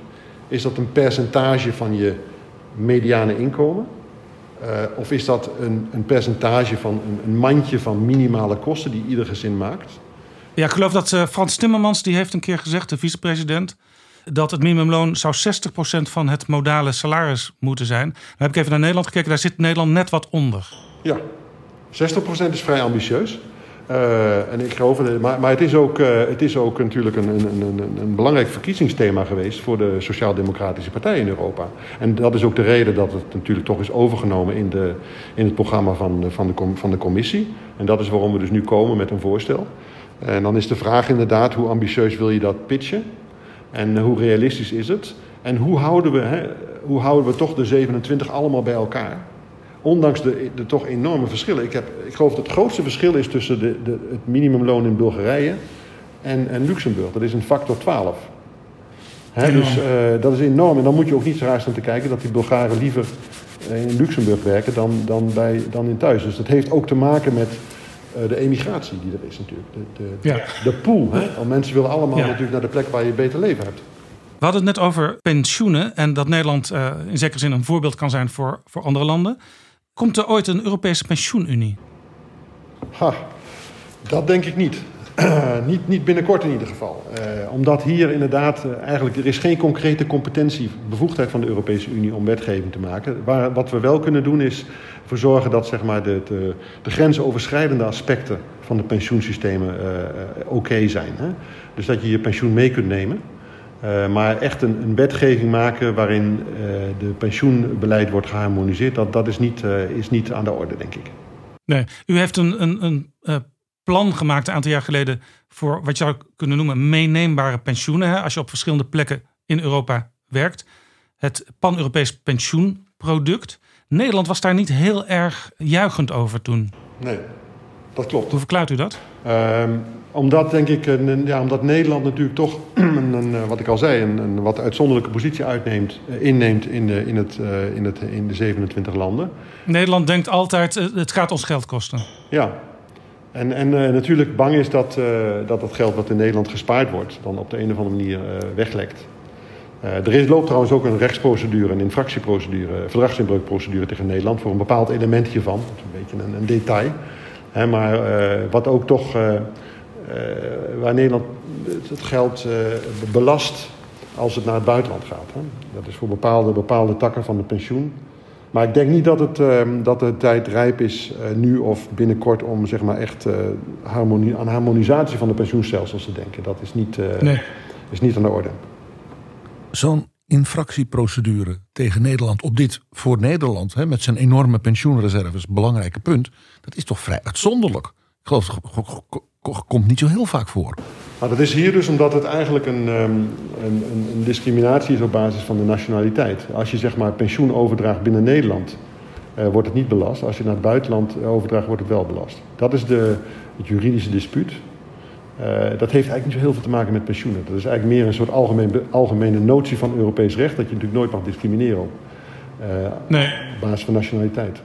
Is dat een percentage van je mediane inkomen? Uh, of is dat een, een percentage van een, een mandje van minimale kosten die ieder gezin maakt? Ja, ik geloof dat uh, Frans Timmermans, die heeft een keer gezegd, de vicepresident, dat het minimumloon zou 60% van het modale salaris moeten zijn. Dan heb ik even naar Nederland gekeken, daar zit Nederland net wat onder. Ja, 60% is vrij ambitieus. Uh, en ik geloof, maar, maar het, is ook, uh, het is ook natuurlijk een, een, een, een belangrijk verkiezingsthema geweest voor de Sociaal-Democratische Partij in Europa. En dat is ook de reden dat het natuurlijk toch is overgenomen in, de, in het programma van, van, de, van de commissie. En dat is waarom we dus nu komen met een voorstel. En dan is de vraag inderdaad, hoe ambitieus wil je dat pitchen? En hoe realistisch is het? En hoe houden we, hè, hoe houden we toch de 27 allemaal bij elkaar? Ondanks de, de toch enorme verschillen. Ik, heb, ik geloof dat het grootste verschil is tussen de, de, het minimumloon in Bulgarije en, en Luxemburg. Dat is een factor 12. Hè, dus uh, dat is enorm. En dan moet je ook niet zo raar staan te kijken dat die Bulgaren liever in Luxemburg werken dan, dan, bij, dan in thuis. Dus dat heeft ook te maken met uh, de emigratie die er is natuurlijk. De, de, ja. de pool. Hè? Al mensen willen allemaal natuurlijk naar de plek waar je beter leven hebt. We hadden het net over pensioenen en dat Nederland uh, in zekere zin een voorbeeld kan zijn voor, voor andere landen. Komt er ooit een Europese pensioenunie? Ha, dat denk ik niet. <clears throat> niet, niet binnenkort in ieder geval. Uh, omdat hier inderdaad uh, eigenlijk er is geen concrete competentie, bevoegdheid van de Europese Unie om wetgeving te maken. Waar, wat we wel kunnen doen is ervoor zorgen dat zeg maar, de, de, de grensoverschrijdende aspecten van de pensioensystemen uh, oké zijn. Hè? Dus dat je je pensioen mee kunt nemen. Maar echt een, een, wetgeving maken waarin de pensioenbeleid wordt geharmoniseerd, dat, dat is, niet, is niet aan de orde, denk ik. Nee, u heeft een, een, een plan gemaakt een aantal jaar geleden voor wat je zou kunnen noemen meeneembare pensioenen. Hè, als je op verschillende plekken in Europa werkt. Het pan-Europees pensioenproduct. Nederland was daar niet heel erg juichend over toen. Nee, dat klopt. Hoe verklaart u dat? Uh, omdat, denk ik, een, ja, omdat Nederland natuurlijk toch, <clears throat> een, een, wat ik al zei, een, een wat uitzonderlijke positie uitneemt, eh, inneemt in de, in, het, uh, in, het, in de 27 landen. Nederland denkt altijd, het gaat ons geld kosten. Ja, en, en uh, natuurlijk bang is dat, dat het geld wat in Nederland gespaard wordt, dan op de een of andere manier weglekt. er is, loopt trouwens ook een rechtsprocedure, een infractieprocedure, verdragsinbreukprocedure tegen Nederland voor een bepaald element hiervan. Dat is een beetje een, een detail. Hè, maar wat ook toch, waar Nederland het geld belast als het naar het buitenland gaat. Hè. Dat is voor bepaalde, bepaalde takken van de pensioen. Maar ik denk niet dat, het, ehm, dat de tijd rijp is uh, nu of binnenkort om zeg maar, echt uh, harmonie, aan harmonisatie van de pensioenstelsels te denken. Dat is niet, uh, nee. is niet aan de orde. Zo'n infractieprocedure tegen Nederland op dit voor Nederland, hè, met zijn enorme pensioenreserves, belangrijke punt, dat is toch vrij uitzonderlijk. Ik geloof, het komt niet zo heel vaak voor. Nou, dat is hier dus omdat het eigenlijk een, een, een, een, discriminatie is op basis van de nationaliteit. Als je zeg maar pensioen overdraagt binnen Nederland, eh, wordt het niet belast. Als je naar het buitenland overdraagt, wordt het wel belast. Dat is de, het juridische dispuut. Uh, dat heeft eigenlijk niet zo heel veel te maken met pensioenen. Dat is eigenlijk meer een soort algemeen, algemene notie van Europees recht... dat je natuurlijk nooit mag discrimineren op, uh, nee. op basis van nationaliteit.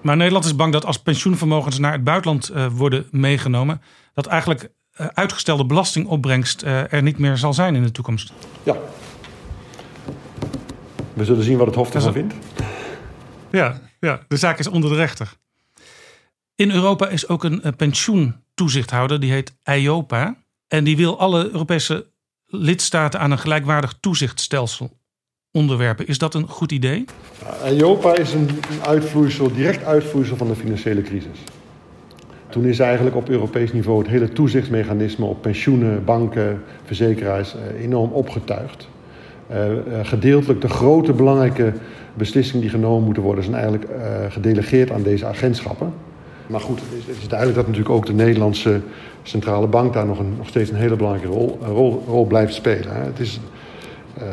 Maar Nederland is bang dat als pensioenvermogens naar het buitenland uh, worden meegenomen... dat eigenlijk uitgestelde belastingopbrengst er niet meer zal zijn in de toekomst. Ja. We zullen zien wat het Hof ervan vindt. Ja, ja, de zaak is onder de rechter. In Europa is ook een pensioentoezichthouder, die heet EIOPA. En die wil alle Europese lidstaten aan een gelijkwaardig toezichtstelsel onderwerpen. Is dat een goed idee? EIOPA is een uitvloeisel, direct uitvloeisel van de financiële crisis. Toen is eigenlijk op Europees niveau het hele toezichtsmechanisme op pensioenen, banken, verzekeraars eh, enorm opgetuigd. Uh, gedeeltelijk de grote belangrijke beslissingen die genomen moeten worden, zijn eigenlijk gedelegeerd aan deze agentschappen. Maar goed, het is, duidelijk dat natuurlijk ook de Nederlandse centrale bank daar nog, een, nog steeds een hele belangrijke rol, rol, rol blijft spelen. Hè. Het is, uh,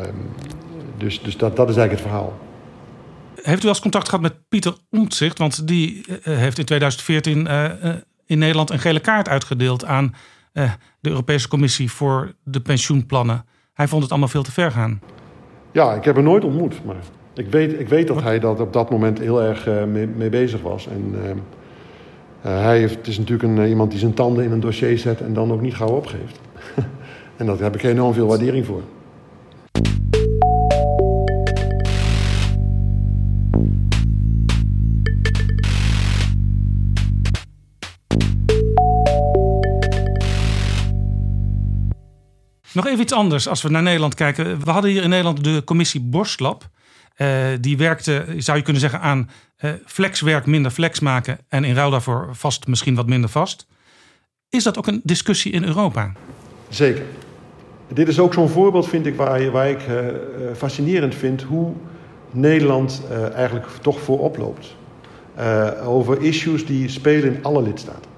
dus dus dat, dat is eigenlijk het verhaal. Heeft u als contact gehad met Pieter Omtzigt? Want die heeft in 2014 in Nederland een gele kaart uitgedeeld aan de Europese Commissie voor de pensioenplannen. Hij vond het allemaal veel te ver gaan. Ja, ik heb hem nooit ontmoet. Maar ik weet, ik weet dat hij dat op dat moment heel erg mee, mee, bezig was. En uh, hij heeft, het is natuurlijk een, iemand die zijn tanden in een dossier zet en dan ook niet gauw opgeeft. <laughs> en daar heb ik enorm veel waardering voor. Nog even iets anders als we naar Nederland kijken. We hadden hier in Nederland de commissie Borstlab. Uh, die werkte, zou je kunnen zeggen, aan flexwerk minder flex maken. En in ruil daarvoor vast misschien wat minder vast. Is dat ook een discussie in Europa? Zeker. Dit is ook zo'n voorbeeld, vind ik, waar, waar ik uh, fascinerend vind hoe Nederland eigenlijk toch voorop loopt. over issues die spelen in alle lidstaten.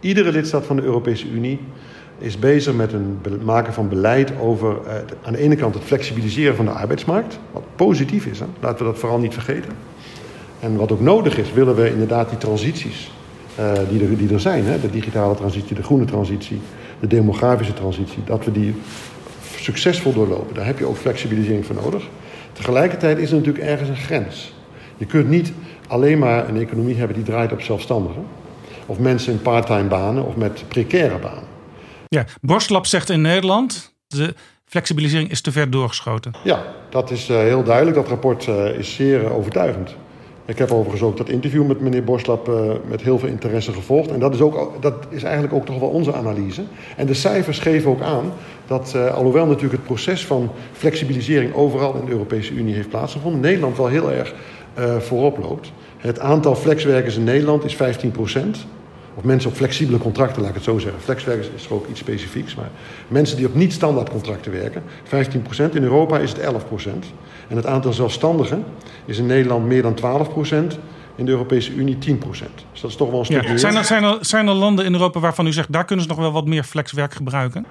Iedere lidstaat van de Europese Unie is bezig met het maken van beleid over aan de ene kant het flexibiliseren van de arbeidsmarkt, wat positief is. Laten we dat vooral niet vergeten. En wat ook nodig is, willen we inderdaad die transities uh, die, er, die er zijn, hè? de digitale transitie, de groene transitie, de demografische transitie, dat we die succesvol doorlopen. Daar heb je ook flexibilisering voor nodig. Tegelijkertijd is er natuurlijk ergens een grens. Je kunt niet alleen maar een economie hebben die draait op zelfstandigen. Of mensen in parttime banen of met precaire banen. Ja, Borstlab zegt in Nederland... de flexibilisering is te ver doorgeschoten. Ja, dat is uh, heel duidelijk. Dat rapport uh, is zeer overtuigend. Ik heb overigens ook dat interview met meneer Borstlap met heel veel interesse gevolgd. En dat is, ook, dat is eigenlijk ook toch wel onze analyse. En de cijfers geven ook aan dat, alhoewel natuurlijk het proces van flexibilisering overal in de Europese Unie heeft plaatsgevonden, Nederland wel heel erg voorop loopt. Het aantal flexwerkers in Nederland is 15 procent. Of mensen op flexibele contracten, laat ik het zo zeggen. Flexwerkers is er ook iets specifieks. Maar mensen die op niet-standaard contracten werken, 15%. In Europa is het 11%. En het aantal zelfstandigen is in Nederland meer dan 12%. In de Europese Unie 10%. Dus dat is toch wel een stuk ja. Zijn, er, zijn, er, zijn er landen in Europa waarvan u zegt... daar kunnen ze nog wel wat meer flexwerk gebruiken?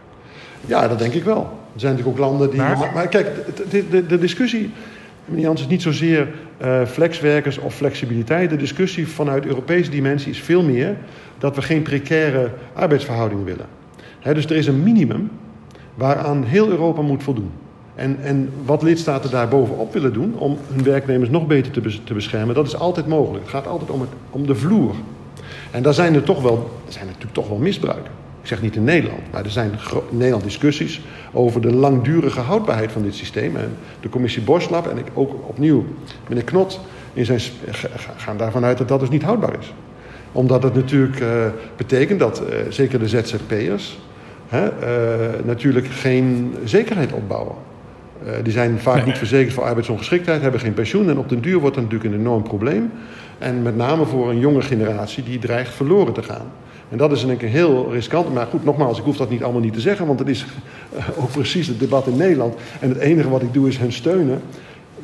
Ja, dat denk ik wel. Er zijn natuurlijk ook landen die... Maar, maar kijk, de, de, de discussie... Meneer Jans, is niet zozeer uh, flexwerkers of flexibiliteit. De discussie vanuit Europese dimensie is veel meer dat we geen precaire arbeidsverhoudingen willen. dus er is een minimum waaraan heel Europa moet voldoen. En, en wat lidstaten daar bovenop willen doen om hun werknemers nog beter te, te beschermen, dat is altijd mogelijk. Het gaat altijd om, het, om de vloer. En daar zijn er toch wel, er zijn natuurlijk toch wel misbruiken. Ik zeg niet in Nederland, maar er zijn in Nederland discussies over de langdurige houdbaarheid van dit systeem. En de commissie Boslab en ik ook opnieuw meneer Knot in zijn, gaan daarvan uit dat dat dus niet houdbaar is omdat het natuurlijk uh, betekent dat uh, zeker de ZZP'ers uh, natuurlijk geen zekerheid opbouwen. Die zijn vaak niet verzekerd voor arbeidsongeschiktheid, hebben geen pensioen. En op den duur wordt dat natuurlijk een enorm probleem. En met name voor een jonge generatie die dreigt verloren te gaan. En dat is denk ik heel riskant. Maar goed, nogmaals, ik hoef dat niet allemaal niet te zeggen, want het is ook precies het debat in Nederland. En het enige wat ik doe is hen steunen.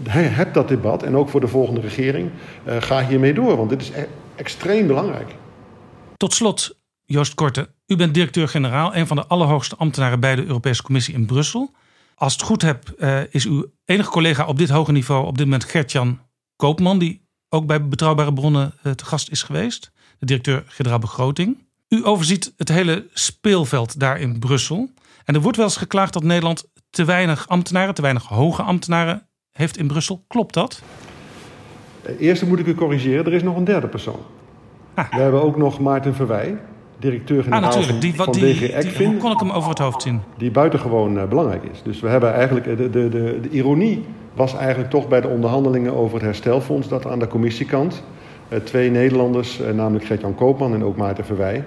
Heb dat debat en ook voor de volgende regering, uh, ga hiermee door, want dit is e extreem belangrijk. Tot slot, Joost Korte, u bent directeur-generaal, een van de allerhoogste ambtenaren bij de Europese Commissie in Brussel. Als het goed heb, uh, is uw enige collega op dit hoge niveau op dit moment Gertjan Koopman, die ook bij Betrouwbare Bronnen uh, te gast is geweest, de directeur-generaal begroting. U overziet het hele speelveld daar in Brussel. En er wordt wel eens geklaagd dat Nederland te weinig ambtenaren, te weinig hoge ambtenaren heeft in Brussel. Klopt dat? Eerst moet ik u corrigeren, er is nog een derde persoon. Ah. We hebben ook nog Maarten Verwij, directeur-generaal ah, van, die, van DG Ekvin. Hoe kon ik hem over het hoofd zien? Die buitengewoon uh, belangrijk is. Dus we hebben eigenlijk, de, de, de, de, ironie was eigenlijk toch bij de onderhandelingen over het herstelfonds... dat aan de commissiekant uh, twee Nederlanders, uh, namelijk Gert-Jan Koopman en ook Maarten Verwij...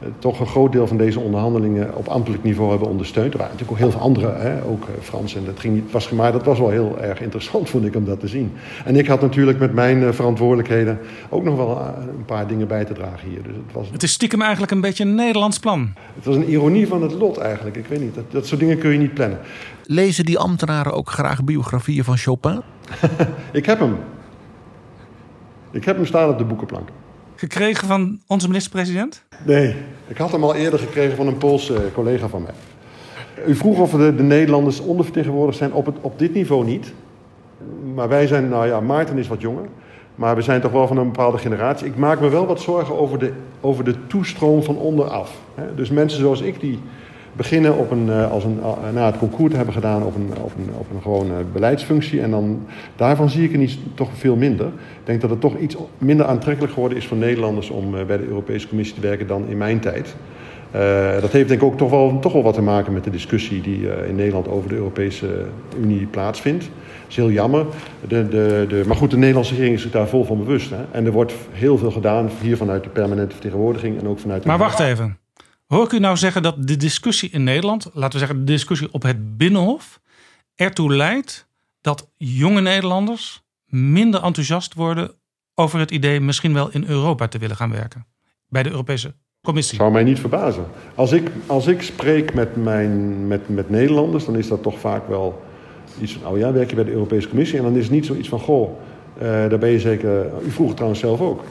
Eh, toch een groot deel van deze onderhandelingen op ambtelijk niveau hebben ondersteund. Er waren natuurlijk ook heel veel andere, hè, ook eh, Frans. En dat ging niet, was, maar dat was wel heel erg interessant, <laughs> vond ik, om dat te zien. En ik had natuurlijk met mijn eh, verantwoordelijkheden ook nog wel een paar dingen bij te dragen hier. Dus het, was... het is stiekem eigenlijk een beetje een Nederlands plan. Het was een ironie van het lot eigenlijk. Ik weet niet, dat, dat soort dingen kun je niet plannen. Lezen die ambtenaren ook graag biografieën van Chopin? <laughs> ik heb hem. Ik heb hem staan op de boekenplank gekregen van onze minister-president? Nee, ik had hem al eerder gekregen van een Poolse collega van mij. U vroeg of de, de Nederlanders ondervertegenwoordigd zijn op, het, op dit niveau niet. Maar wij zijn, nou ja, Maarten is wat jonger. Maar we zijn toch wel van een bepaalde generatie. Ik maak me wel wat zorgen over de, over de toestroom van onderaf. Dus mensen zoals ik die beginnen op een, eh, als een, eh, na het concours te hebben gedaan op een, op een, een gewone beleidsfunctie. En dan, daarvan zie ik er niet, toch veel minder. Ik denk dat het toch iets minder aantrekkelijk geworden is voor Nederlanders om eh, bij de Europese Commissie te werken dan in mijn tijd. dat heeft denk ik ook toch wel, toch wel wat te maken met de discussie die in Nederland over de Europese Unie plaatsvindt. Dat is heel jammer. De, de, de, maar goed, de Nederlandse regering is zich daar vol van bewust. Hè? En er wordt heel veel gedaan, hier vanuit de permanente vertegenwoordiging en ook vanuit de... Maar wacht even. Hoor ik u nou zeggen dat de discussie in Nederland, laten we zeggen de discussie op het Binnenhof, ertoe leidt dat jonge Nederlanders minder enthousiast worden over het idee misschien wel in Europa te willen gaan werken? Bij de Europese Commissie. Zou mij niet verbazen. Als ik, als ik spreek met, mijn, met, met Nederlanders, dan is dat toch vaak wel iets van: oh ja, werk je bij de Europese Commissie? En dan is het niet zoiets van: goh, uh, daar ben je zeker. U vroeg het trouwens zelf ook.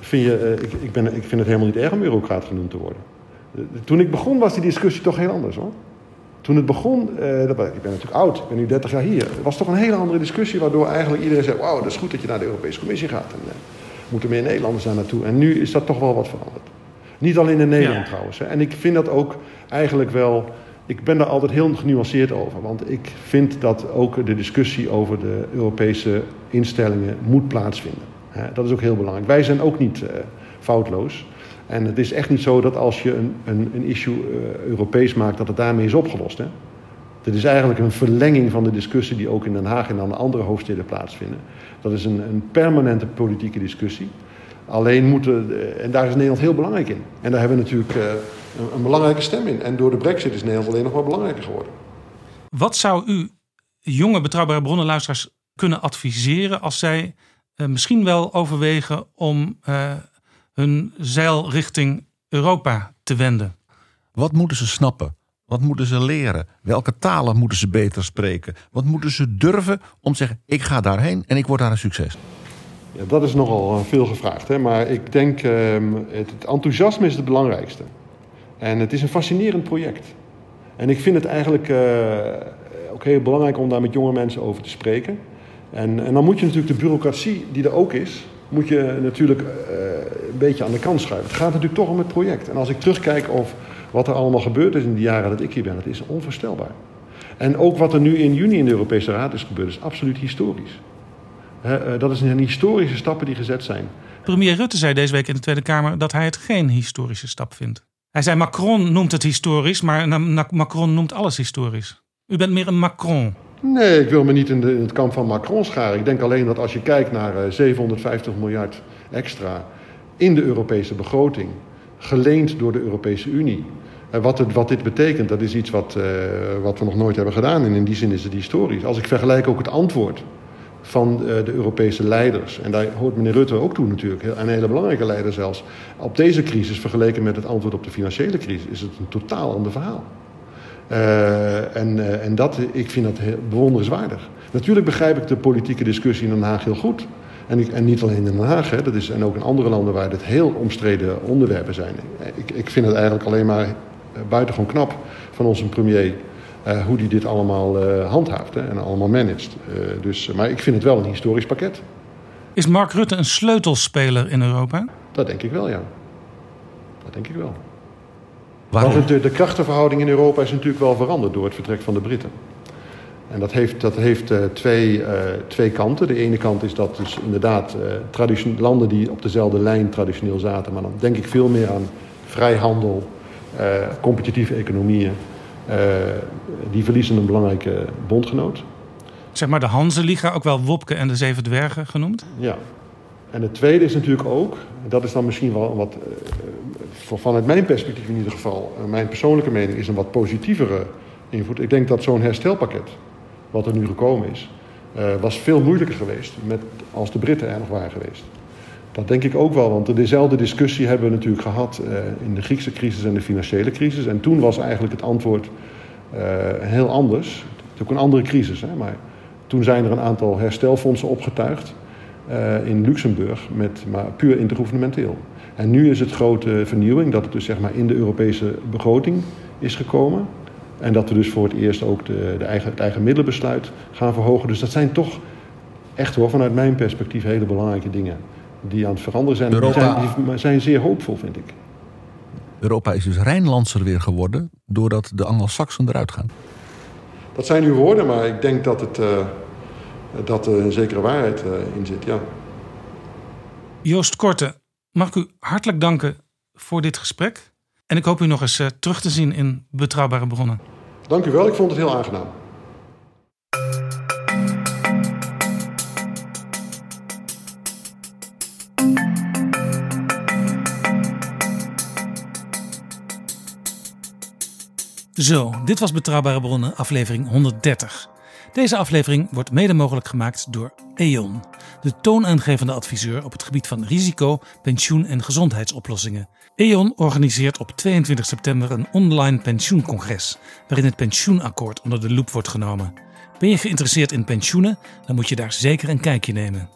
Vind je, uh, ik, ik, ben, ik vind het helemaal niet erg om bureaucraat genoemd te worden. Toen ik begon was die discussie toch heel anders hoor. Toen het begon, eh, ik ben natuurlijk oud, ik ben nu 30 jaar hier. Het was toch een hele andere discussie waardoor eigenlijk iedereen zei... wauw, dat is goed dat je naar de Europese Commissie gaat. En uh, moeten meer Nederlanders daar naartoe. En nu is dat toch wel wat veranderd. Niet alleen in Nederland trouwens. Hè. En ik vind dat ook eigenlijk wel... Ik ben daar altijd heel genuanceerd over. Want ik vind dat ook de discussie over de Europese instellingen moet plaatsvinden. Dat is ook heel belangrijk. Wij zijn ook niet uh, foutloos. En het is echt niet zo dat als je een, een, een issue uh, Europees maakt, dat het daarmee is opgelost. Hè? Is eigenlijk een verlenging van de discussie die ook in Den Haag en aan de andere hoofdsteden plaatsvinden. Dat is een, een permanente politieke discussie. Alleen moeten, en daar is Nederland heel belangrijk in. En daar hebben we natuurlijk uh, een, belangrijke stem in. En door de brexit is Nederland alleen nog maar belangrijker geworden. Wat zou u jonge betrouwbare bronnenluisteraars kunnen adviseren als zij misschien wel overwegen om hun zeil richting Europa te wenden. Wat moeten ze snappen? Wat moeten ze leren? Welke talen moeten ze beter spreken? Wat moeten ze durven om te zeggen: ik ga daarheen en ik word daar een succes? Ja, dat is nogal eh, veel gevraagd. Hè? Maar ik denk, uh, het, het, enthousiasme is het belangrijkste. En het is een fascinerend project. En ik vind het eigenlijk uh, ook heel belangrijk om daar met jonge mensen over te spreken. En, en dan moet je natuurlijk de bureaucratie die er ook is, moet je natuurlijk uh, een beetje aan de kant schuiven. Het gaat natuurlijk toch om het project. En als ik terugkijk op wat er allemaal gebeurd is in de jaren dat ik hier ben, het is onvoorstelbaar. En ook wat er nu in juni in de Europese Raad is gebeurd, is absoluut historisch. He, uh, dat zijn historische stappen die gezet zijn. Premier Rutte zei deze week in de Tweede Kamer dat hij het geen historische stap vindt. Hij zei Macron noemt het historisch, maar Macron noemt alles historisch. U bent meer een Macron. Nee, ik wil me niet in, de, in, het kamp van Macron scharen. Ik denk alleen dat als je kijkt naar 750 eh, miljard extra in de Europese begroting, geleend door de Europese Unie, wat, het, wat dit betekent, dat is iets wat, wat we nog nooit hebben gedaan. En in die zin is het historisch. Als ik vergelijk ook het antwoord van de Europese leiders. En daar hoort meneer Rutte ook toe natuurlijk, een hele belangrijke leider zelfs. Op deze crisis vergeleken met het antwoord op de financiële crisis is het een totaal ander verhaal. Uh, en, uh, en dat, ik vind dat heel bewonderenswaardig. Natuurlijk begrijp ik de politieke discussie in Den Haag heel goed. En, ik, en niet alleen in Den Haag, hè, dat is, en ook in andere landen waar dit heel omstreden onderwerpen zijn. Ik, ik vind het eigenlijk alleen maar eh, buitengewoon knap van onze premier uh, hoe die dit allemaal handhaaft hè, en allemaal managt. Dus, maar ik vind het wel een historisch pakket. Is Mark Rutte een sleutelspeler in Europa? Dat denk ik wel, ja. Dat denk ik wel. Waarom? Want de, de krachtenverhouding in Europa is natuurlijk wel veranderd door het vertrek van de Britten. En dat heeft, dat heeft uh, twee, uh, twee kanten. De ene kant is dat dus inderdaad uh, landen die op dezelfde lijn traditioneel zaten, maar dan denk ik veel meer aan vrijhandel, competitieve economieën. die verliezen een belangrijke bondgenoot. Zeg maar de Hanse-liga, ook wel Wopke en de Zeven Dwergen genoemd? Ja. En het tweede is natuurlijk ook, dat is dan misschien wel wat, vanuit mijn perspectief in ieder geval, mijn persoonlijke mening, is een wat positievere invloed. Ik denk dat zo'n herstelpakket wat er nu gekomen is, uh, was veel moeilijker geweest met, als de Britten er nog waren geweest. Dat denk ik ook wel, want dezelfde discussie hebben we natuurlijk gehad uh, in de Griekse crisis en de financiële crisis. En toen was eigenlijk het antwoord heel anders. Het is ook een andere crisis, hè, maar toen zijn er een aantal herstelfondsen opgetuigd in Luxemburg, met, maar puur intergouvernementeel. En nu is het grote vernieuwing dat het dus zeg maar in de Europese begroting is gekomen. En dat we dus voor het eerst ook de, de eigen, het eigen middelenbesluit gaan verhogen. Dus dat zijn toch echt hoor, vanuit mijn perspectief hele belangrijke dingen die aan het veranderen zijn. Europa... Die zijn, die zijn zeer hoopvol, vind ik. Europa is dus Rijnlandser weer geworden doordat de Anglo-Saxen eruit gaan. Dat zijn uw woorden, maar ik denk dat, het, uh, dat er een zekere waarheid uh, in zit, ja. Joost Korte, mag ik u hartelijk danken voor dit gesprek. En ik hoop u nog eens uh, terug te zien in Betrouwbare Bronnen. Dank u wel, ik vond het heel aangenaam. Zo, dit was Betrouwbare Bronnen, aflevering 130. Deze aflevering wordt mede mogelijk gemaakt door E.ON, de toonaangevende adviseur op het gebied van risico, pensioen en gezondheidsoplossingen. E.ON organiseert op 22 september een online pensioencongres, waarin het pensioenakkoord onder de loep wordt genomen. Ben je geïnteresseerd in pensioenen, dan moet je daar zeker een kijkje nemen.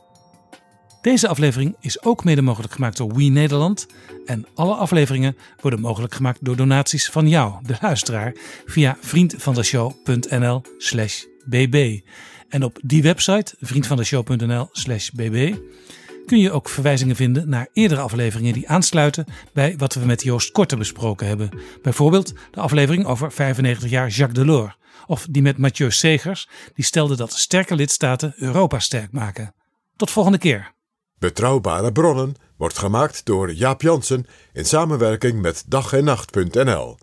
Deze aflevering is ook mede mogelijk gemaakt door We Nederland. En alle afleveringen worden mogelijk gemaakt door donaties van jou, de luisteraar, via vriendvandeshow.nl/slash bb. En op die website, vriendvandeshow.nl/slash bb, kun je ook verwijzingen vinden naar eerdere afleveringen die aansluiten bij wat we met Joost Korte besproken hebben. Bijvoorbeeld de aflevering over 95 jaar Jacques Delors. Of die met Mathieu Segers, die stelde dat sterke lidstaten Europa sterk maken. Tot volgende keer. Betrouwbare bronnen wordt gemaakt door Jaap Jansen in samenwerking met dag en nacht.nl.